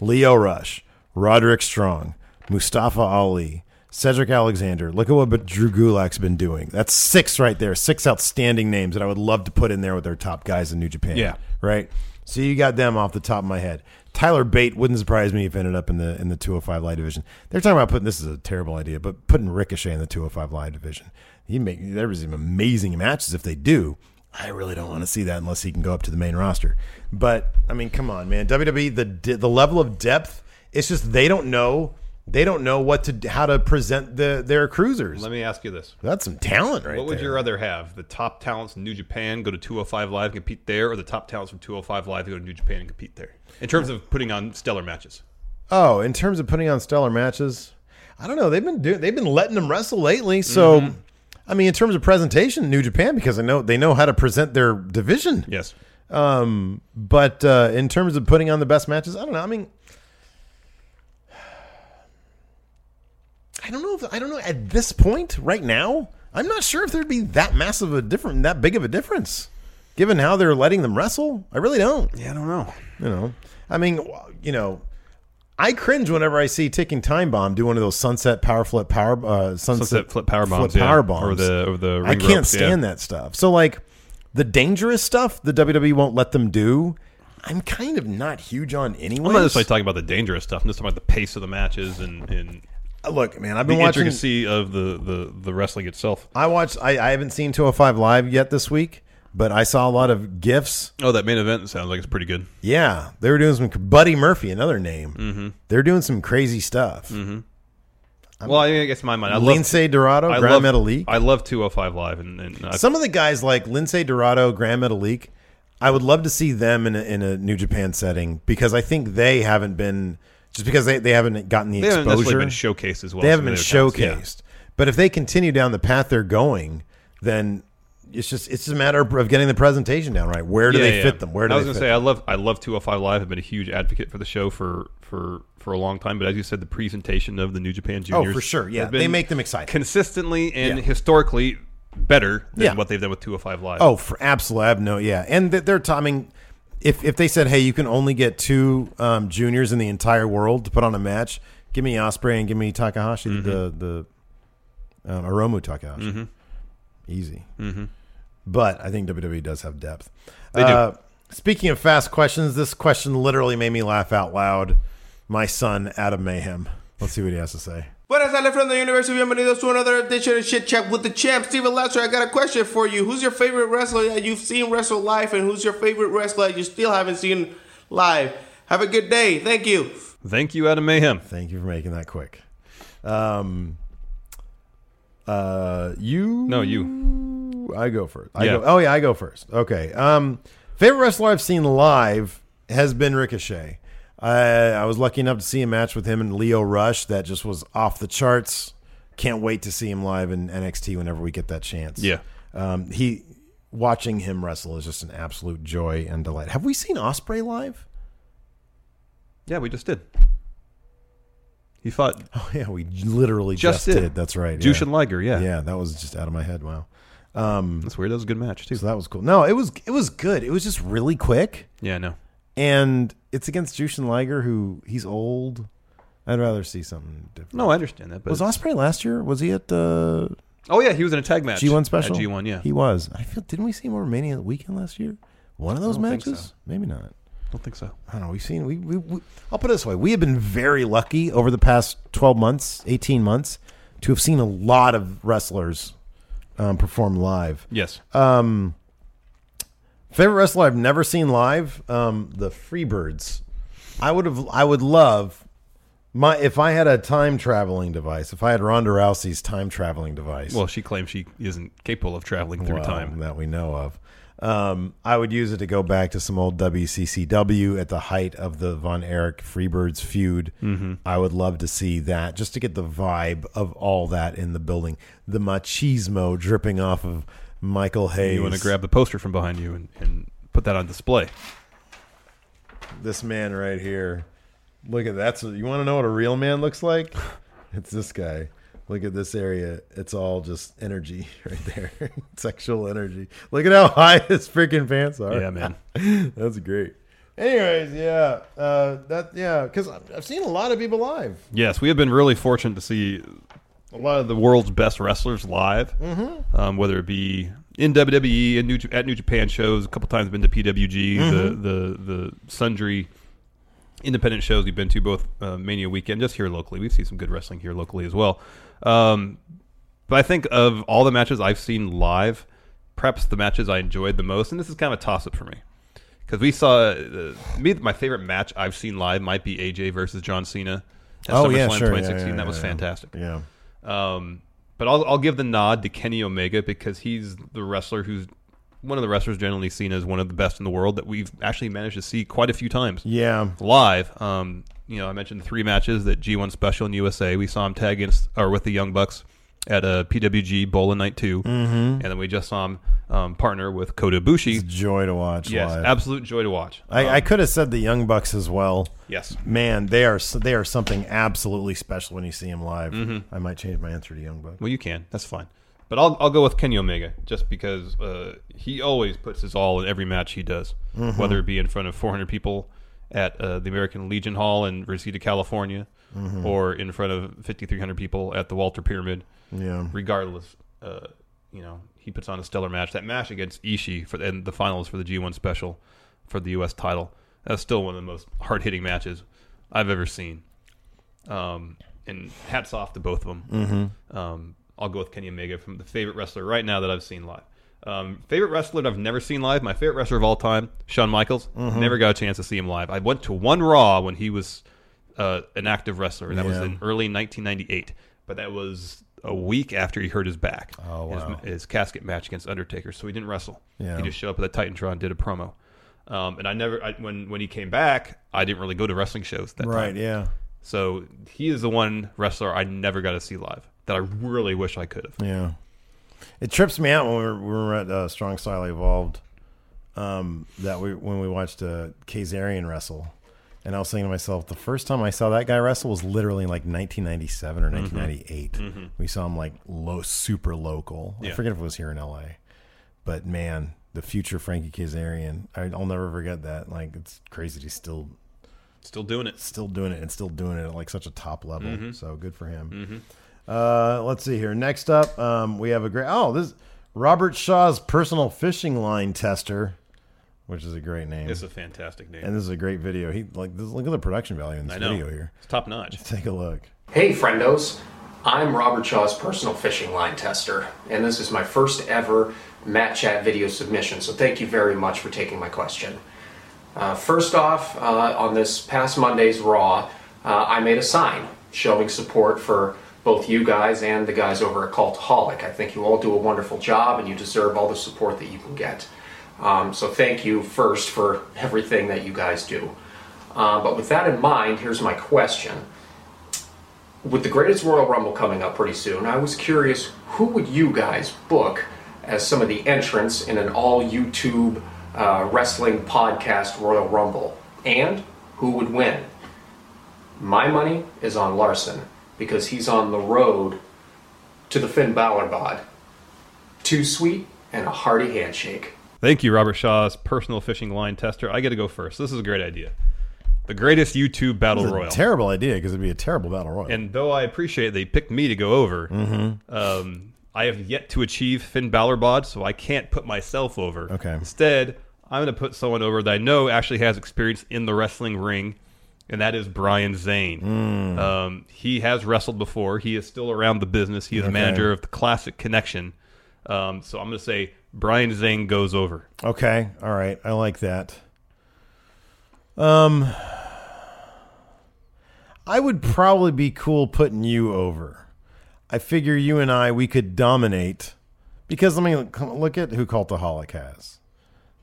Lio Rush, Roderick Strong, Mustafa Ali, Cedric Alexander. Look at what Drew Gulak's been doing. That's six right there. Six outstanding names that I would love to put in there with their top guys in New Japan. Yeah. Right? So you got them off the top of my head. Tyler Bate wouldn't surprise me if ended up in the in the 205 Live division. They're talking about putting this is a terrible idea, but putting Ricochet in the 205 Live division. He make there was some amazing matches if they do. I really don't want to see that unless he can go up to the main roster. But I mean, come on, man. WWE the the level of depth. It's just they don't know. They don't know what to how to present the their cruisers. Let me ask you this. That's some talent right What would there. you rather have? The top talents in New Japan go to 205 Live and compete there, or the top talents from 205 Live go to New Japan and compete there? In terms of putting on stellar matches. Oh, in terms of putting on stellar matches, I don't know. They've been doing. They've been letting them wrestle lately. So, Mm-hmm. I mean, in terms of presentation, New Japan because I know they know how to present their division. Yes. Um, but uh, in terms of putting on the best matches, I don't know. I mean, I don't know if I don't know at this point right now. I'm not sure if there'd be that massive a different, that big of a difference, given how they're letting them wrestle. I really don't. Yeah, I don't know. You know, I mean, you know, I cringe whenever I see Ticking Time Bomb do one of those sunset power flip power uh, sunset, Sunset flip power bombs, flip yeah. power Or bombs the- or the I can't ropes, stand yeah. that stuff. So like the dangerous stuff, the WWE won't let them do. I'm kind of not huge on anyway. I'm not necessarily talking about the dangerous stuff. I'm just talking about the pace of the matches and, and look, man, I've the been watching- intricacy of the, the, the wrestling itself. I watched. I, I haven't seen 205 live yet this week, but I saw a lot of gifs. Oh, that main event sounds like it's pretty good. Yeah, they were doing some Buddy Murphy, another name. Mhm. They're doing some crazy stuff. Mm-hmm. Well, I guess in my mind, I Lince Dorado, I Grand Metalik. I love 205 Live, and, and I, Some of the guys like Lince Dorado, Grand Metalik, I would love to see them in a, in a New Japan setting because I think they haven't been just because they, they haven't gotten the They haven't necessarily exposure. been showcased as well They haven't been of the other showcased. But if they continue down the path they're going, then it's just it's just a matter of getting the presentation down right. Where do Yeah, they yeah. fit them? Where do I was gonna say I love I love 205 Live. I've been a huge advocate for the show for for for a long time. But as you said, the presentation of the New Japan oh, Juniors, Oh, for sure. Yeah, they make them exciting. consistently and Yeah. historically better than Yeah. what they've done with 205 Live. Oh, for absolutely, I have no yeah, and th- they're timing. If if they said, hey, you can only get two um, juniors in the entire world to put on a match, give me Ospreay and give me Takahashi, Mm-hmm. the the um, Hiromu Takahashi, Mhm. easy. Mhm. But I think WWE does have depth. They do. Uh, speaking of fast questions, this question literally made me laugh out loud. My son, Adam Mayhem. Let's see what he has to say. Buenas tardes from the universe. Bienvenidos to another edition of Shit Chat with the Champ. Steve and Larson, I got a question for you. Who's your favorite wrestler that you've seen wrestle live, and who's your favorite wrestler that you still haven't seen live? Have a good day. Thank you. Thank you, Adam Mayhem. Thank you for making that quick. Um, uh, you? No, you. I go first. I Yeah. go. Oh yeah, I go first. Okay. Um, favorite wrestler I've seen live has been Ricochet. I, I was lucky enough to see a match with him and Lio Rush that just was off the charts. Can't wait to see him live in NXT whenever we get that chance. Yeah. Um, he watching him wrestle is just an absolute joy and delight. Have we seen Ospreay live? Yeah, we just did. He fought. Oh yeah, we literally just, Just did. did. That's right. Jushin Liger, yeah. yeah, that was just out of my head. Wow. Um, That's weird. That was a good match too. so that was cool. No, it was it was good. It was just really quick, Yeah, no. And it's against Jushin Liger, who he's old. I'd rather see something different. No, I understand that. But was Ospreay last year? Was he at the oh yeah, he was in a tag match. G1 special? G1, yeah. he was. I feel. Didn't we see more Mania the weekend last year? One of those matches? so. Maybe not. I don't think so. I don't know. We've seen. We, we, we. I'll put it this way: we have been very lucky over the past twelve months, eighteen months, to have seen a lot of wrestlers um, perform live. Yes. Um, favorite wrestler I've never seen live, um, the Freebirds. I would have. I would love my if I had a time traveling device. If I had Ronda Rousey's time traveling device. Well, she claims she isn't capable of traveling through well, time. that we know of. Um, I would use it to go back to some old WCCW at the height of the Von Erich Freebirds feud. Mhm. I would love to see that just to get the vibe of all that in the building. The machismo dripping off of Michael Hayes. You want to grab the poster from behind you and, and put that on display. this man right here. Look at that. So you want to know what a real man looks like? It's this guy. Look at this area. It's all just energy right there. Sexual energy. Look at how high his freaking pants are. Yeah, man. That's great. Anyways, yeah. Uh, that yeah, because I've seen a lot of people live. Yes, we have been really fortunate to see a lot of the world's best wrestlers live. Mhm. Um, whether it be in WWE and New, at New Japan shows, a couple times been to PWG, Mhm. the the the sundry independent shows we've been to both uh, Mania weekend, just here locally. We've seen some good wrestling here locally as well. Um, but I think of all the matches I've seen live, perhaps the matches I enjoyed the most, and this is kind of a toss up for me. Because we saw uh, me, my favorite match I've seen live might be AJ versus John Cena at Oh, yeah, SummerSlam sure. Yeah, 2016. yeah, that was yeah. fantastic. Yeah. Um, but I'll, I'll give the nod to Kenny Omega because he's the wrestler who's one of the wrestlers generally seen as one of the best in the world that we've actually managed to see quite a few times. Yeah. live. Um, you know, I mentioned three matches that G1 Special in USA. We saw him tag against or with the Young Bucks at a PWG Bowling Night 2 Mhm. and then we just saw him um, partner with Kota Ibushi. It's a joy to watch Yes, live. absolute joy to watch. I, I Um, could have said the Young Bucks as well. Yes. man, they are they are something absolutely special when you see them live. Mhm. I might change my answer to Young Bucks. Well, you can. That's fine. But I'll I'll go with Kenny Omega just because uh, he always puts his all in every match he does, Mhm. whether it be in front of 400 people at uh, the American Legion Hall in Reseda, California, Mhm. or in front of 5,300 people at the Walter Pyramid. Yeah. Regardless, uh, you know he puts on a stellar match. That match against Ishii for and the finals for the G1 Special for the U.S. title. That's still one of the most hard hitting matches I've ever seen. Um, and hats off to both of them. Mhm. Um, I'll go with Kenny Omega from the favorite wrestler right now that I've seen live. Um, favorite wrestler that I've never seen live. My favorite wrestler of all time, Shawn Michaels. Mhm. Never got a chance to see him live. I went to one Raw when he was uh, an active wrestler, and that was in early 1998. But that was a week after he hurt his back. Oh, wow. His, his casket match against Undertaker, so he didn't wrestle. Yeah. He just showed up at the Titantron, did a promo. Um, and I never, I, when when he came back, I didn't really go to wrestling shows that Right, time. yeah. So he is the one wrestler I never got to see live that I really wish I could have. Yeah, it trips me out when we were, we were at uh, Strong Style Evolved. Um, that we when we watched uh, Kazarian wrestle, and I was thinking to myself, the first time I saw that guy wrestle was literally in like 1997 or 1998. Mhm. We saw him like low, super local. I forget if it was here in L.A., but man, the future Frankie Kazarian, I'll never forget that. Like it's crazy. He's still Still doing it. still doing it, and still doing it at like such a top level. Mhm. So good for him. Mhm. Uh, let's see here. Next up, um, we have a great. Oh, this Robert Shaw's personal fishing line tester, which is a great name. It's a fantastic name. and this is a great video. He like this, look at the production value in this I know. video here. It's top notch. Take a look. Hey, friendos. I'm Robert Shaw's personal fishing line tester, and this is my first ever Mat Chat video submission, so thank you very much for taking my question. Uh, first off, uh, on this past Monday's Raw, uh, I made a sign showing support for both you guys and the guys over at Cultaholic. I think you all do a wonderful job, and you deserve all the support that you can get. Um, so thank you first for everything that you guys do. Uh, but with that in mind, here's my question. With the Greatest Royal Rumble coming up pretty soon, I was curious who would you guys book as some of the entrants in an all YouTube uh, wrestling podcast Royal Rumble? And who would win? My money is on Larson because he's on the road to the Finn Balor bod. Too sweet and a hearty handshake. Thank you, Robert Shaw's personal fishing line tester. I get to go first. This is a great idea. The greatest YouTube battle royal. terrible idea because it'd be a terrible battle royal. And though I appreciate they picked me to go over, Mm-hmm. um, I have yet to achieve Finn Balor bod, so I can't put myself over. Okay. Instead, I'm going to put someone over that I know actually has experience in the wrestling ring, and that is Brian Zane. Mm. Um, he has wrestled before. He is still around the business. He is Okay. a manager of the Classic Connection. Um, so I'm going to say Brian Zane goes over. Okay, all right, I like that. Um, I would probably be cool putting you over. I figure you and I we could dominate because I mean, look at who Cultaholic has.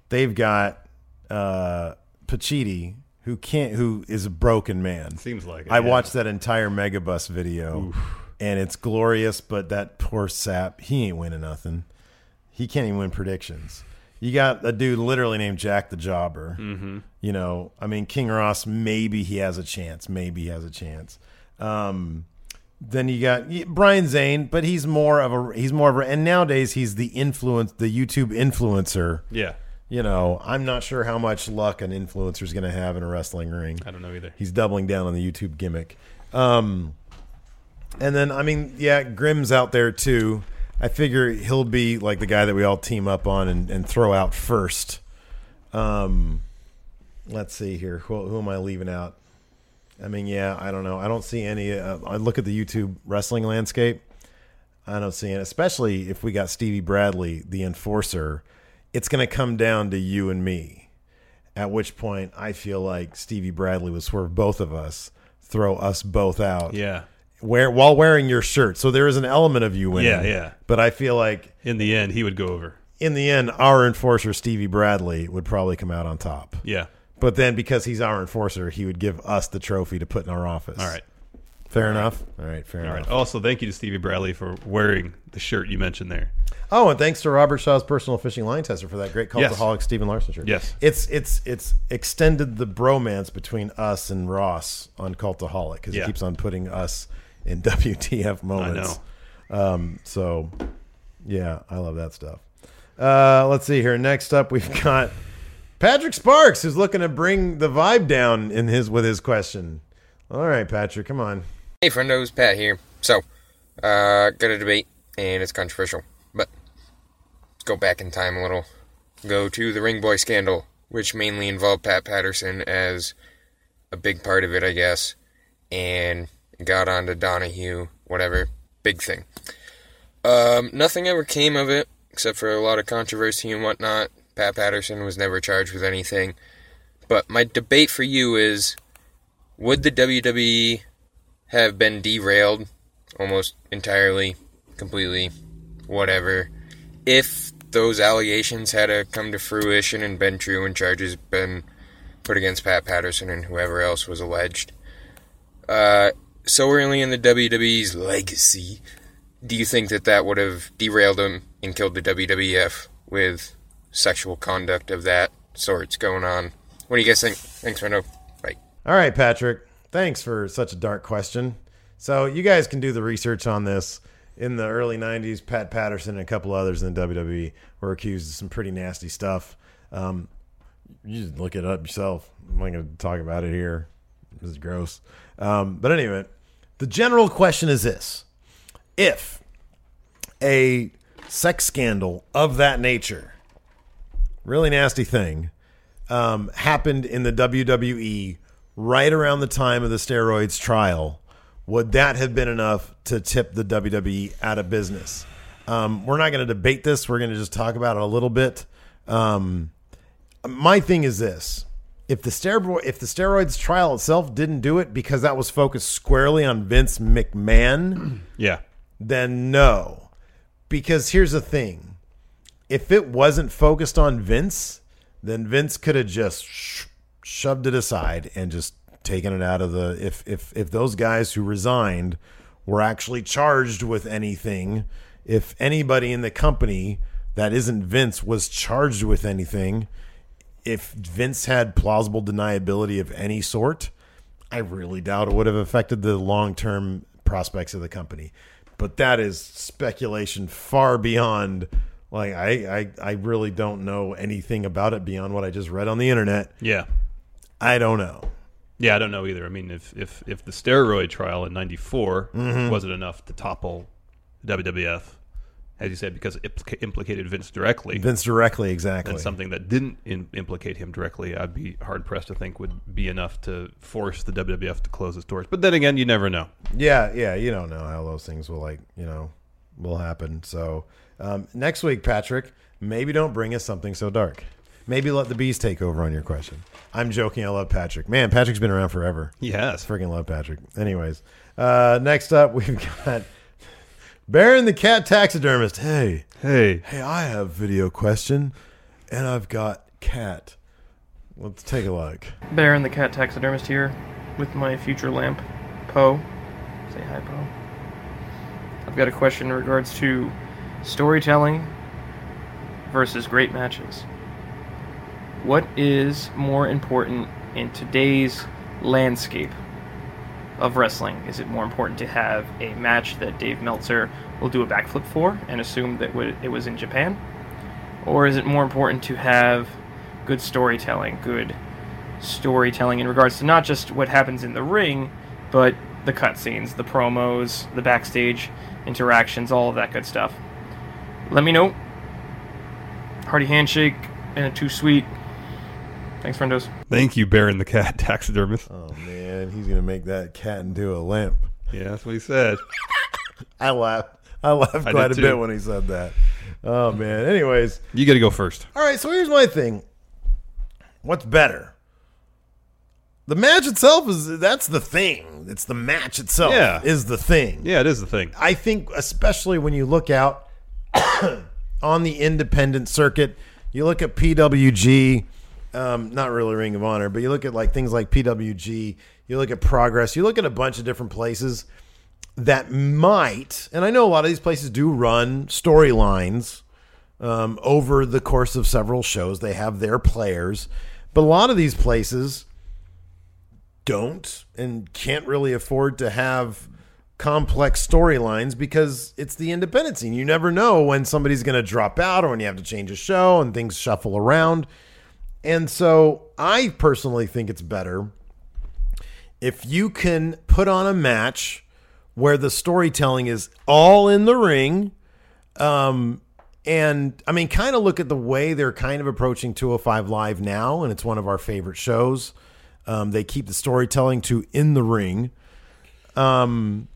They've got uh Pachiti, who can't, who is a broken man. Seems like it, I yeah. watched that entire Megabus video, and it's glorious. But that poor sap, he ain't winning nothing. He can't even win predictions. You got a dude literally named Jack the Jobber. Mhm. You know, I mean, King Ross. Maybe he has a chance. Maybe he has a chance. Um, then you got Brian Zane, but he's more of a he's more of a and nowadays he's the influence the YouTube influencer. Yeah. You know, I'm not sure how much luck an influencer is going to have in a wrestling ring. I don't know either. He's doubling down on the YouTube gimmick. Um, and then I mean, yeah, Grimm's out there too. I figure he'll be like the guy that we all team up on and, and throw out first. Um, let's see here. Who, who am I leaving out? I mean, yeah, I don't know. I don't see any. Uh, I look at the YouTube wrestling landscape. I don't see it, especially if we got Stevie Bradley, the enforcer. It's going to come down to you and me. At which point, I feel like Stevie Bradley would swerve both of us, throw us both out. Yeah. Wear while wearing your shirt. So there is an element of you winning. Yeah, yeah. But I feel like In the end, he would go over. in the end, our enforcer Stevie Bradley would probably come out on top. Yeah. But then because he's our enforcer, he would give us the trophy to put in our office. All right. Fair enough. All right, fair All enough. right. Also, thank you to Stevie Bradley for wearing the shirt you mentioned there. Oh, and thanks to Robert Shaw's personal fishing line tester for that great Yes. cultaholic Steve and Larson shirt. Yes. it's it's it's extended the bromance between us and Ross on cultaholic because Yeah. he keeps on putting us in WTF moments. Um, so yeah, I love that stuff. Uh, let's see here. Next up, we've got Patrick Sparks, who's looking to bring the vibe down in his with his question. All right, Patrick, come on. Hey, friendos, Pat here. So, uh, got a debate, and it's controversial, but let's go back in time a little. Go to the Ring Boy scandal, which mainly involved Pat Patterson as a big part of it, I guess, and got on to Donahue, whatever, big thing. Um, nothing ever came of it, except for a lot of controversy and whatnot. Pat Patterson was never charged with anything. But my debate for you is would the WWE have been derailed almost entirely, completely, whatever, if those allegations had come to fruition and been true and charges been put against Pat Patterson and whoever else was alleged? Uh, so early in the WWE's legacy, do you think that that would have derailed them and killed the WWF with sexual conduct of that sorts going on? What do you guys think? Thanks, Reno. Bye. All right, Patrick. Thanks for such a dark question. So you guys can do the research on this. In the early '90s, Pat Patterson and a couple others in the WWE were accused of some pretty nasty stuff. Um, you just look it up yourself. I'm not going to talk about it here. This is gross. Um, but anyway, the general question is this: If a sex scandal of that nature, really nasty thing, um, happened in the WWE right around the time of the steroids trial, would that have been enough to tip the WWE out of business? Um, we're not going to debate this. We're going to just talk about it a little bit. Um, my thing is this: if the steroid, if the steroids trial itself didn't do it because that was focused squarely on Vince McMahon, Yeah. then no. Because here's the thing if it wasn't focused on Vince, then Vince could have just sh- shoved it aside and just taken it out of the if if if those guys who resigned were actually charged with anything, if anybody in the company that isn't Vince was charged with anything, if Vince had plausible deniability of any sort, I really doubt it would have affected the long term prospects of the company. But that is speculation far beyond like I, I I really don't know anything about it beyond what I just read on the internet. Yeah. I don't know. Yeah, I don't know either. I mean, if if if the steroid trial in '94 Mhm. wasn't enough to topple the WWF, as you said, because it implicated Vince directly, Vince directly, exactly. and something that didn't in, implicate him directly, I'd be hard pressed to think would be enough to force the WWF to close its doors. But then again, you never know. Yeah, yeah, you don't know how those things will like, you know, will happen. So um, next week, Patrick, maybe don't bring us something so dark. Maybe let the bees take over on your question. I'm joking. I love Patrick. Man, Patrick's been around forever. Yes. freaking love Patrick. Anyways, uh, next up we've got Baron the cat taxidermist. Hey, hey, hey! I have video question, and I've got cat. Let's take a look. Baron the cat taxidermist here with my future lamp, Poe. Say hi, Poe. I've got a question in regards to storytelling versus great matches. What is more important in today's landscape of wrestling? Is it more important to have a match that Dave Meltzer will do a backflip for and assume that it was in Japan? Or is it more important to have good storytelling, good storytelling in regards to not just what happens in the ring, but the cutscenes, the promos, the backstage interactions, all of that good stuff. Let me know. Hearty handshake and a too sweet. Thanks, friendos. Thank you, Baron the cat taxidermist. Oh man, he's gonna make that cat into a lamp. Yeah, that's what he said. I laughed. I laughed I quite a bit when he said that. Oh man. Anyways, You got to go first. all right. So here's my thing. What's better? The match itself is that's the thing. It's the match itself. Yeah. is the thing. Yeah, it is the thing. I think, especially when you look out on the independent circuit, you look at PWG, um, not really Ring of Honor, but you look at like things like PWG, you look at Progress, you look at a bunch of different places that might, and I know a lot of these places do run storylines um, over the course of several shows. They have their players, but a lot of these places don't and can't really afford to have complex storylines because it's the independent scene. You never know when somebody's going to drop out or when you have to change a show and things shuffle around. And so I personally think it's better if you can put on a match where the storytelling is all in the ring. Um, and I mean, kind of look at the way they're kind of approaching 205 Live now, and it's one of our favorite shows. Um, they keep the storytelling to in the ring. Um,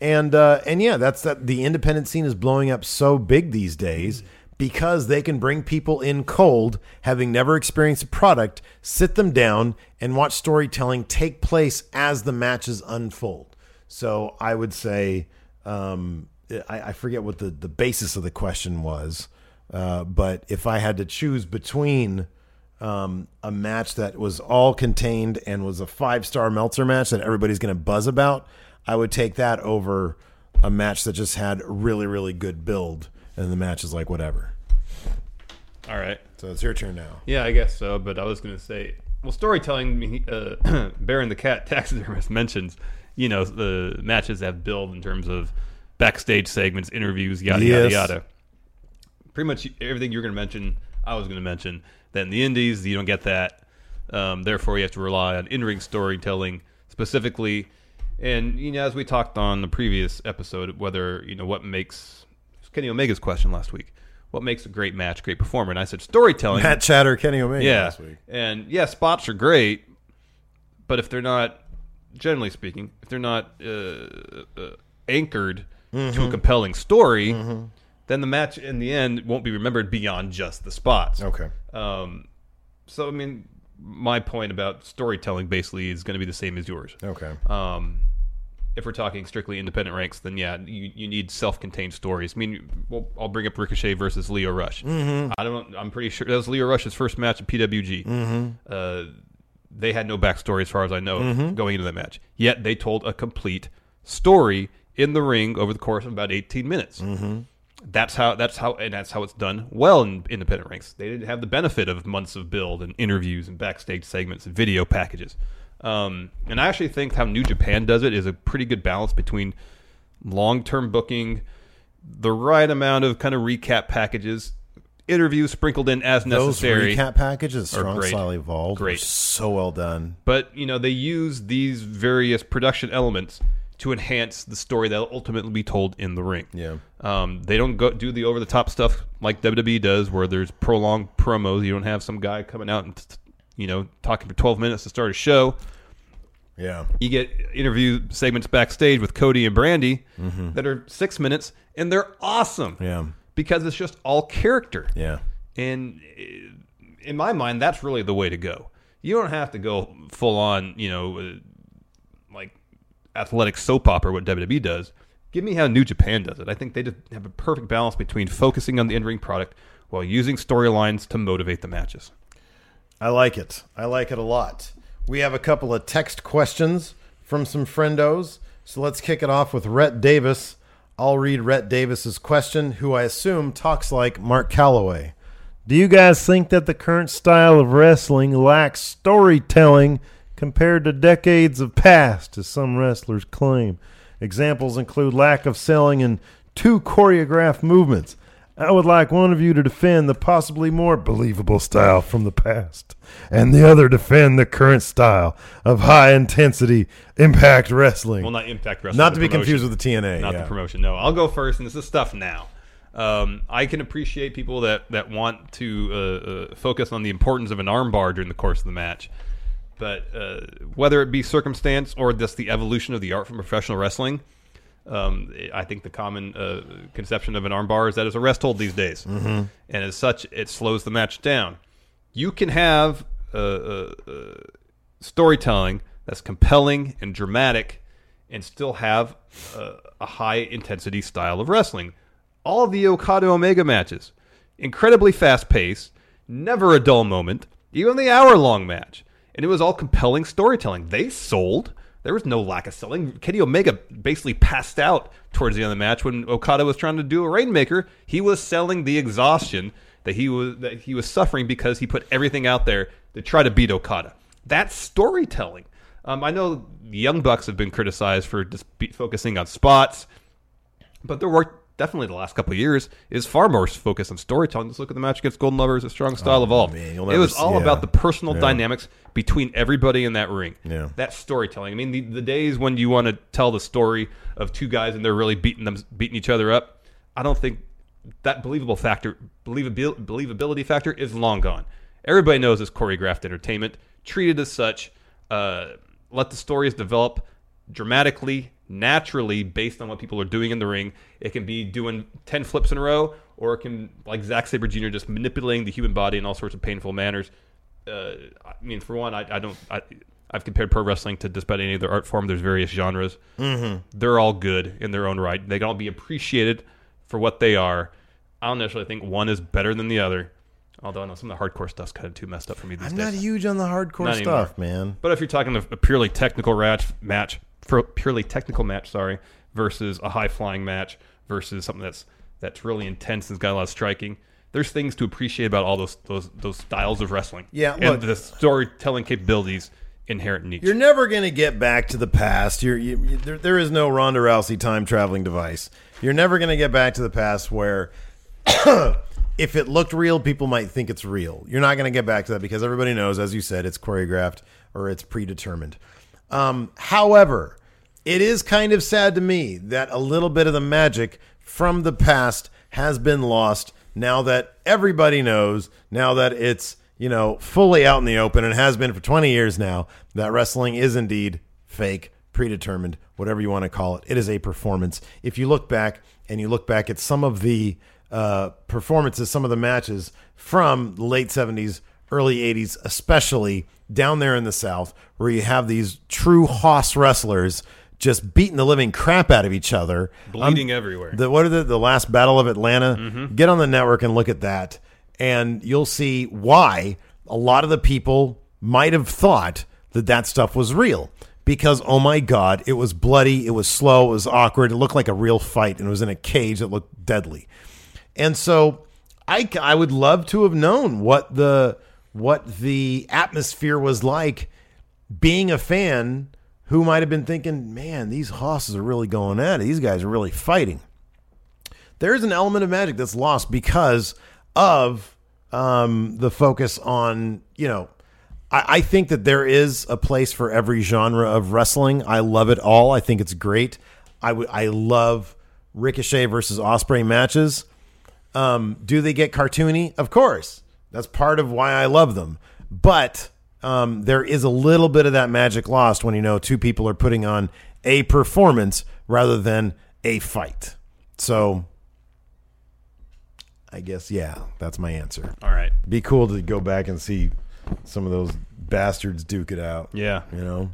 and uh, and yeah, that's that. The independent scene is blowing up so big these days because they can bring people in cold, having never experienced a product, sit them down, and watch storytelling take place as the matches unfold. So I would say, um, I, I forget what the the basis of the question was, uh, but if I had to choose between um, a match that was all contained and was a five star Meltzer match that everybody's going to buzz about, I would take that over a match that just had really, really good build and the match is like whatever. All right. So it's your turn now. Yeah, I guess so. But I was going to say, well, storytelling. Uh, Baron the cat taxidermist mentions, you know, the matches have build in terms of backstage segments, interviews, yada Yes. yada yada. Pretty much everything you're going to mention, I was going to mention. That in the Indies, you don't get that. Um, therefore, you have to rely on in-ring storytelling specifically. And you know, as we talked on the previous episode, whether you know what makes Kenny Omega's question last week, what makes a great match, great performer, and I said storytelling. Mat Chatter, Kenny Omega yeah, last week. and yeah, spots are great, but if they're not, generally speaking, if they're not uh, uh, anchored to a Mhm. compelling story, Mhm. then the match in the end won't be remembered beyond just the spots. Okay. Um, so I mean, my point about storytelling basically is going to be the same as yours. Okay. Um, if we're talking strictly independent ranks, then yeah, you, you need self-contained stories. I mean, well, I'll bring up Ricochet versus Lio Rush. Mhm. I don't. I'm pretty sure that was Lio Rush's first match at PWG. Mhm. Uh, they had no backstory as far as I know Mhm. going into that match. Yet they told a complete story in the ring over the course of about 18 minutes. Mhm. That's how that's how and that's how it's done well in independent ranks. They didn't have the benefit of months of build and interviews and backstage segments and video packages. Um, and I actually think how New Japan does it is a pretty good balance between long-term booking, the right amount of kind of recap packages, interviews sprinkled in as necessary. Those recap packages, Strong great. Style Evolved, great, so well done. But you know they use these various production elements to enhance the story that will ultimately be told in the ring. Yeah. Um, they don't go do the over the top stuff like WWE does, where there's prolonged promos. You don't have some guy coming out and t- you know talking for 12 minutes to start a show. Yeah. You get interview segments backstage with Cody and Brandi Mhm. that are six minutes, and they're awesome. Yeah. Because it's just all character. Yeah. And uh, in my mind, that's really the way to go. You don't have to go full on, you know, uh, like athletic soap opera, what WWE does. Give me how New Japan does it. I think they just have a perfect balance between focusing on the in ring product while using storylines to motivate the matches. I like it. I like it a lot. We have a couple of text questions from some friendos. So let's kick it off with Rhett Davis. I'll read Rhett Davis's question, who I assume talks like Mark Calaway. Do you guys think that the current style of wrestling lacks storytelling compared to decades of past, as some wrestlers claim? Examples include lack of selling and two choreographed movements. I would like one of you to defend the possibly more believable style from the past, and the other defend the current style of high intensity impact wrestling. Well, not Impact Wrestling. Not to be promotion. confused with the TNA. Not yeah. the promotion. No, I'll go first, and this is stuff now. Um, I can appreciate people that that want to uh, uh, focus on the importance of an armbar during the course of the match, but uh, whether it be circumstance or just the evolution of the art from professional wrestling. Um, I think the common uh, conception of an armbar is that it's a rest hold these days, Mhm. and as such, it slows the match down. You can have uh, uh, uh, storytelling that's compelling and dramatic, and still have uh, a high intensity style of wrestling. All of the Okada Omega matches, incredibly fast paced, never a dull moment, even the hour long match. And it was all compelling storytelling. They sold. There was no lack of selling. Kenny Omega basically passed out towards the end of the match when Okada was trying to do a rainmaker. He was selling the exhaustion that he was that he was suffering because he put everything out there to try to beat Okada. That's storytelling. Um, I know Young Bucks have been criticized for just be- focusing on spots, but their work definitely the last couple of years is far more focused on storytelling. Just look at the match against Golden Lovers, a strong style Oh, evolved. man, it was all yeah. about the personal Yeah. dynamics between everybody in that ring. Yeah. That's storytelling. I mean, the, the days when you want to tell the story of two guys and they're really beating them, beating each other up, I don't think that believable factor, believabil- believability factor, is long gone. Everybody knows it's choreographed entertainment, treated as such. Uh, let the stories develop dramatically, naturally, based on what people are doing in the ring. It can be doing ten flips in a row, or it can, like Zack Sabre Jr., just manipulating the human body in all sorts of painful manners. Uh, I mean, for one, I, I don't. I, I've compared pro wrestling to just about any other art form. There's various genres. Mhm. They're all good in their own right. They can all be appreciated for what they are. I don't necessarily think one is better than the other. Although I know some of the hardcore stuff's kind of too messed up for me these I'm days. not huge on the hardcore Not anymore. stuff, man. But if you're talking a, a purely technical match, match for a purely technical match, sorry, versus a high flying match versus something that's that's really intense and's got a lot of striking. There's things to appreciate about all those those those styles of wrestling. Yeah, and look- the storytelling capabilities inherent in each. You're never going to get back to the past. You're, you, you, there, there is no Ronda Rousey time traveling device. You're never going to get back to the past where if it looked real, people might think it's real. You're not going to get back to that because everybody knows, as you said, it's choreographed or it's predetermined. Um, however, it is kind of sad to me that a little bit of the magic from the past has been lost now that everybody knows, now that it's, you know, fully out in the open and has been for 20 years now, that wrestling is indeed fake, predetermined, whatever you want to call it. It is a performance. If you look back and you look back at some of the uh, performances, some of the matches from the late 70s, early 80s, especially down there in the South, where you have these true hoss wrestlers just beating the living crap out of each other, Bleeding Um, everywhere. The, what are the the last Battle of Atlanta? Mhm. Get on the network and look at that, and you'll see why a lot of the people might have thought that that stuff was real because oh my god, it was bloody, it was slow, it was awkward, it looked like a real fight, and it was in a cage that looked deadly. And so I I would love to have known what the what the atmosphere was like being a fan who might have been thinking, man, these hosses are really going at it. These guys are really fighting. There's an element of magic that's lost because of um, the focus on, you know, I, I think that there is a place for every genre of wrestling. I love it all. I think it's great. I I love Ricochet versus Ospreay matches. Um, do they get cartoony? Of course. That's part of why I love them. But um, there is a little bit of that magic lost when you know two people are putting on a performance rather than a fight. So I guess yeah, that's my answer. All right. Be cool to go back and see some of those bastards duke it out. Yeah. You know.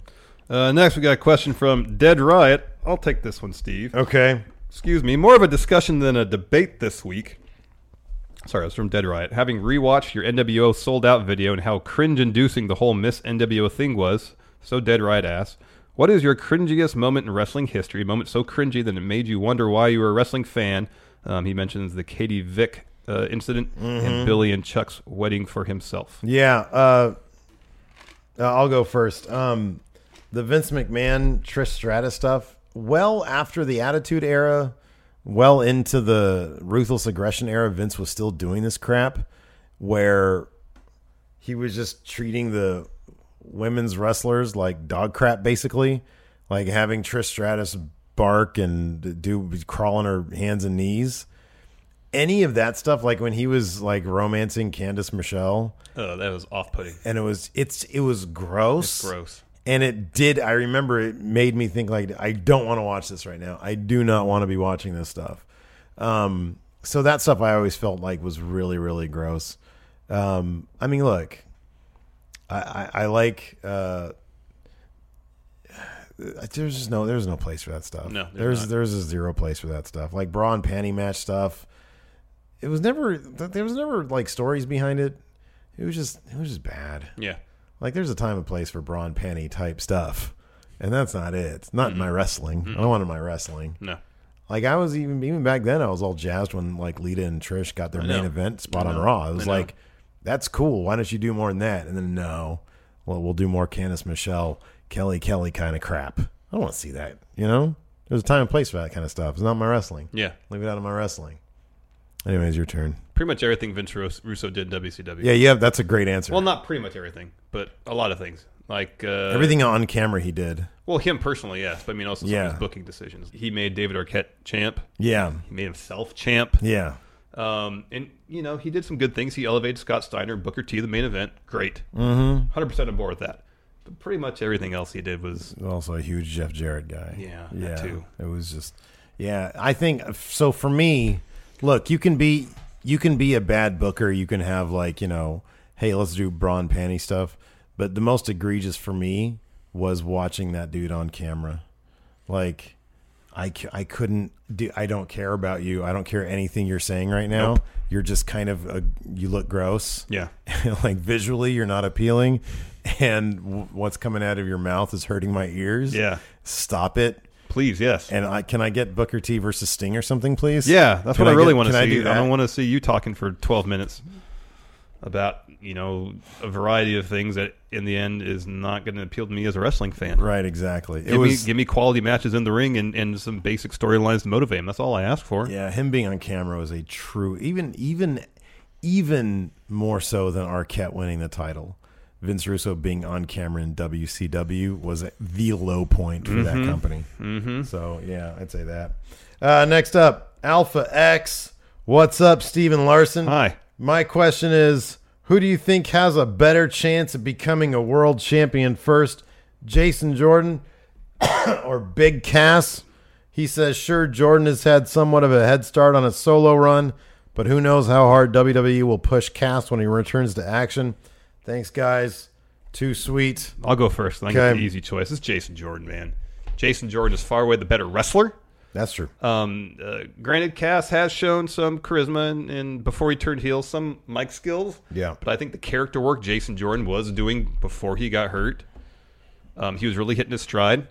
Uh, next, we got a question from Dead Riot. I'll take this one, Steve. Okay. Excuse me. More of a discussion than a debate this week. Sorry, it's from Dead Riot. Having rewatched your NWO sold out video and how cringe inducing the whole Miss NWO thing was, so Dead Riot asks, What is your cringiest moment in wrestling history? A moment so cringy that it made you wonder why you were a wrestling fan? Um, he mentions the Katie Vick uh, incident Mhm. and Billy and Chuck's wedding for himself. Yeah, uh, uh, I'll go first. Um, the Vince McMahon Trish Stratus stuff. Well after the Attitude Era, well into the Ruthless Aggression era, Vince was still doing this crap, where he was just treating the women's wrestlers like dog crap, basically, like having Trish Stratus bark and do crawl on her hands and knees. Any of that stuff, like when he was like romancing Candice Michelle, Oh, that was off putting. and it was it's it was gross. It's gross. And it did. I remember it made me think like I don't want to watch this right now. I do not want to be watching this stuff. Um, so that stuff I always felt like was really really gross. Um, I mean, look, I I, I like. Uh, there's just no there's no place for that stuff. No, there's there's not. there's a zero place for that stuff. Like bra and panty match stuff. It was never there was never like stories behind it. It was just it was just bad. Yeah. Like there's a time and place for bra and panty type stuff. And that's not it. It's not in my wrestling. I don't want it in my wrestling. No. Like I was even even back then I was all jazzed when like Lita and Trish got their I main know. event spot I on know. Raw. I I was know. like, that's cool. Why don't you do more than that? And then no. Well, we'll do more Candice Michelle, Kelly Kelly kind of crap. I don't want to see that. You know? There's a time and place for that kind of stuff. It's not my wrestling. Yeah. Leave it out of my wrestling. Anyways, your turn. Pretty much everything Vince Russo did in WCW. Yeah, yeah, that's a great answer. Well, not pretty much everything, but a lot of things. Like uh, Everything on camera he did. Well, him personally, yes, but I mean also some Yeah. of his booking decisions. He made David Arquette champ. Yeah. he made himself champ. Yeah. Um, and you know he did some good things. He elevated Scott Steiner, Booker T, the main event. Great. Mhm. Hundred percent on board with that. But pretty much everything else he did was also a huge Jeff Jarrett guy. Yeah, that yeah. too. It was just, yeah. I think so. For me, look, you can be you can be a bad booker. You can have like you know, hey, let's do bra and panty stuff. But the most egregious for me was watching that dude on camera. Like, I I couldn't do. I don't care about you. I don't care anything you're saying right now. Nope. You're just kind of a, you look gross. Yeah. like visually, you're not appealing, and w- what's coming out of your mouth is hurting my ears. Yeah. Stop it, please. Yes. And I can I get Booker T versus Sting or something, please? Yeah, that's Can what I, really want to see. I, I, do that? don't want to see you talking for 12 minutes about, you know, a variety of things that in the end is not going to appeal to me as a wrestling fan. Right, exactly. It Give, was- me, give me quality matches in the ring and, and some basic storylines to motivate him. That's all I ask for. Yeah, him being on camera was a true, even even even more so than Arquette winning the title. Vince Russo being on camera in WCW was the low point for that Mhm. company. Mhm. So yeah, I'd say that. Uh, next up, Alpha X. What's up, Steve and Larson? Hi. My question is, who do you think has a better chance of becoming a world champion first, Jason Jordan or Big Cass? He says, sure, Jordan has had somewhat of a head start on a solo run, but who knows how hard WWE will push Cass when he returns to action. Thanks, guys. Too sweet. I'll go first. I think it's the easy choice. It's Jason Jordan, man. Jason Jordan is far away the better wrestler. That's true. Um, uh, granted, Cass has shown some charisma and, and before he turned heel, some mic skills. Yeah. But I think the character work Jason Jordan was doing before he got hurt, um, he was really hitting his stride,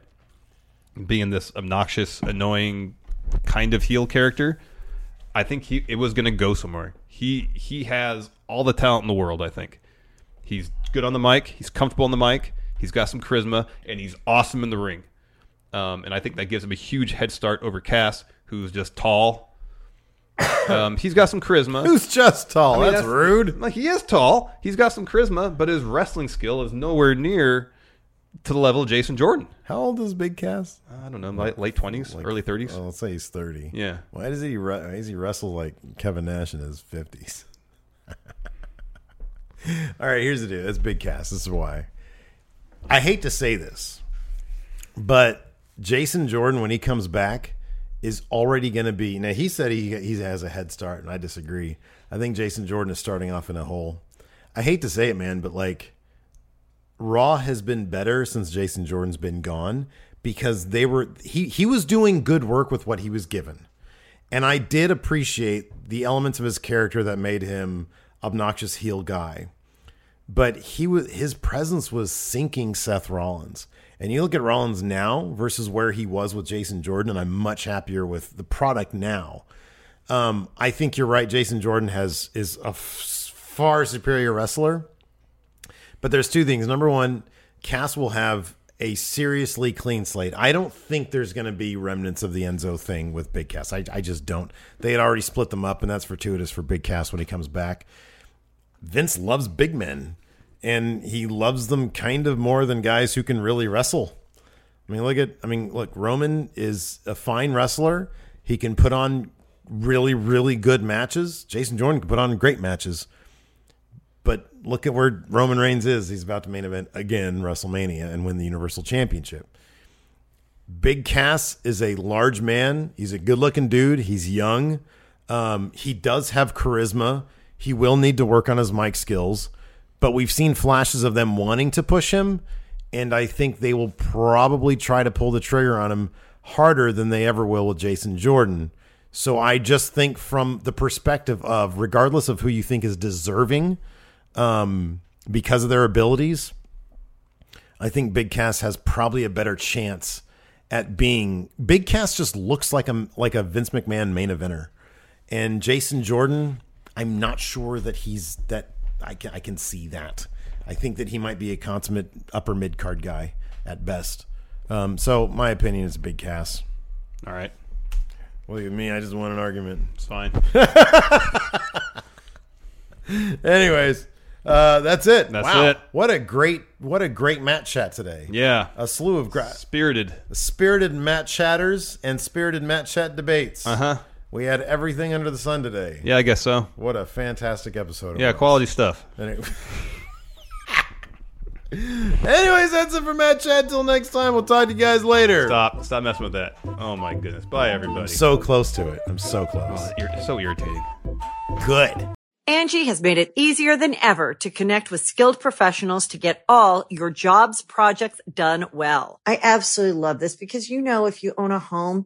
being this obnoxious, annoying kind of heel character. I think he it was going to go somewhere. He he has all the talent in the world. I think he's good on the mic. He's comfortable on the mic. He's got some charisma, and he's awesome in the ring. Um, and I think that gives him a huge head start over Cass, who's just tall. Um, he's got some charisma. Who's just tall? That's rude. Like he is tall. He's got some charisma, but his wrestling skill is nowhere near to the level of Jason Jordan. How old is Big Cass? I don't know, late late twenties, early thirties. Well, let's say he's thirty. Yeah. Why does he? Why does he wrestle like Kevin Nash in his fifties? All right, here's the deal. That's Big Cass. This is why. I hate to say this, but Jason Jordan, when he comes back, is already going to be. Now he said he he has a head start, and I disagree. I think Jason Jordan is starting off in a hole. I hate to say it, man, but like Raw has been better since Jason Jordan's been gone because they were he he was doing good work with what he was given. And I did appreciate the elements of his character that made him obnoxious heel guy. But he was his presence was sinking Seth Rollins. And you look at Rollins now versus where he was with Jason Jordan, and I'm much happier with the product now. Um, I think you're right. Jason Jordan has is a f- far superior wrestler. But there's two things. Number one, Cass will have a seriously clean slate. I don't think there's going to be remnants of the Enzo thing with Big Cass. I, I just don't. They had already split them up, and that's fortuitous for Big Cass when he comes back. Vince loves big men, and he loves them kind of more than guys who can really wrestle. I mean, look at, I mean, look, Roman is a fine wrestler. He can put on really, really good matches. Jason Jordan can put on great matches. But look at where Roman Reigns is. He's about to main event again WrestleMania and win the Universal Championship. Big Cass is a large man. He's a good looking dude. He's young. Um, he does have charisma. He will need to work on his mic skills, but we've seen flashes of them wanting to push him, and I think they will probably try to pull the trigger on him harder than they ever will with Jason Jordan. So I just think from the perspective of regardless of who you think is deserving um, because of their abilities, I think Big Cass has probably a better chance at being Big Cass just looks like a like a Vince McMahon main eventer. And Jason Jordan, I'm not sure that he's that I can I can see that. I think that he might be a consummate upper mid card guy at best. Um, so my opinion is a Big Cass. All right. Look at me, I just won an argument. It's fine. Anyways, uh, that's it. That's Wow. it. What a great what a great Mat chat today. Yeah. A slew of gra- spirited spirited Mat chatters and spirited Mat chat debates. Uh-huh. We had everything under the sun today. Yeah, I guess so. What a fantastic episode. Yeah, was. quality stuff. Any- Anyways, that's it for Mat Chat. Till next time, we'll talk to you guys later. Stop. Stop messing with that. Oh my goodness. Bye everybody. I'm so close to it. I'm so close. Oh, ir- so irritating. Good. Angi has made it easier than ever to connect with skilled professionals to get all your jobs projects done well. I absolutely love this because, you know, if you own a home,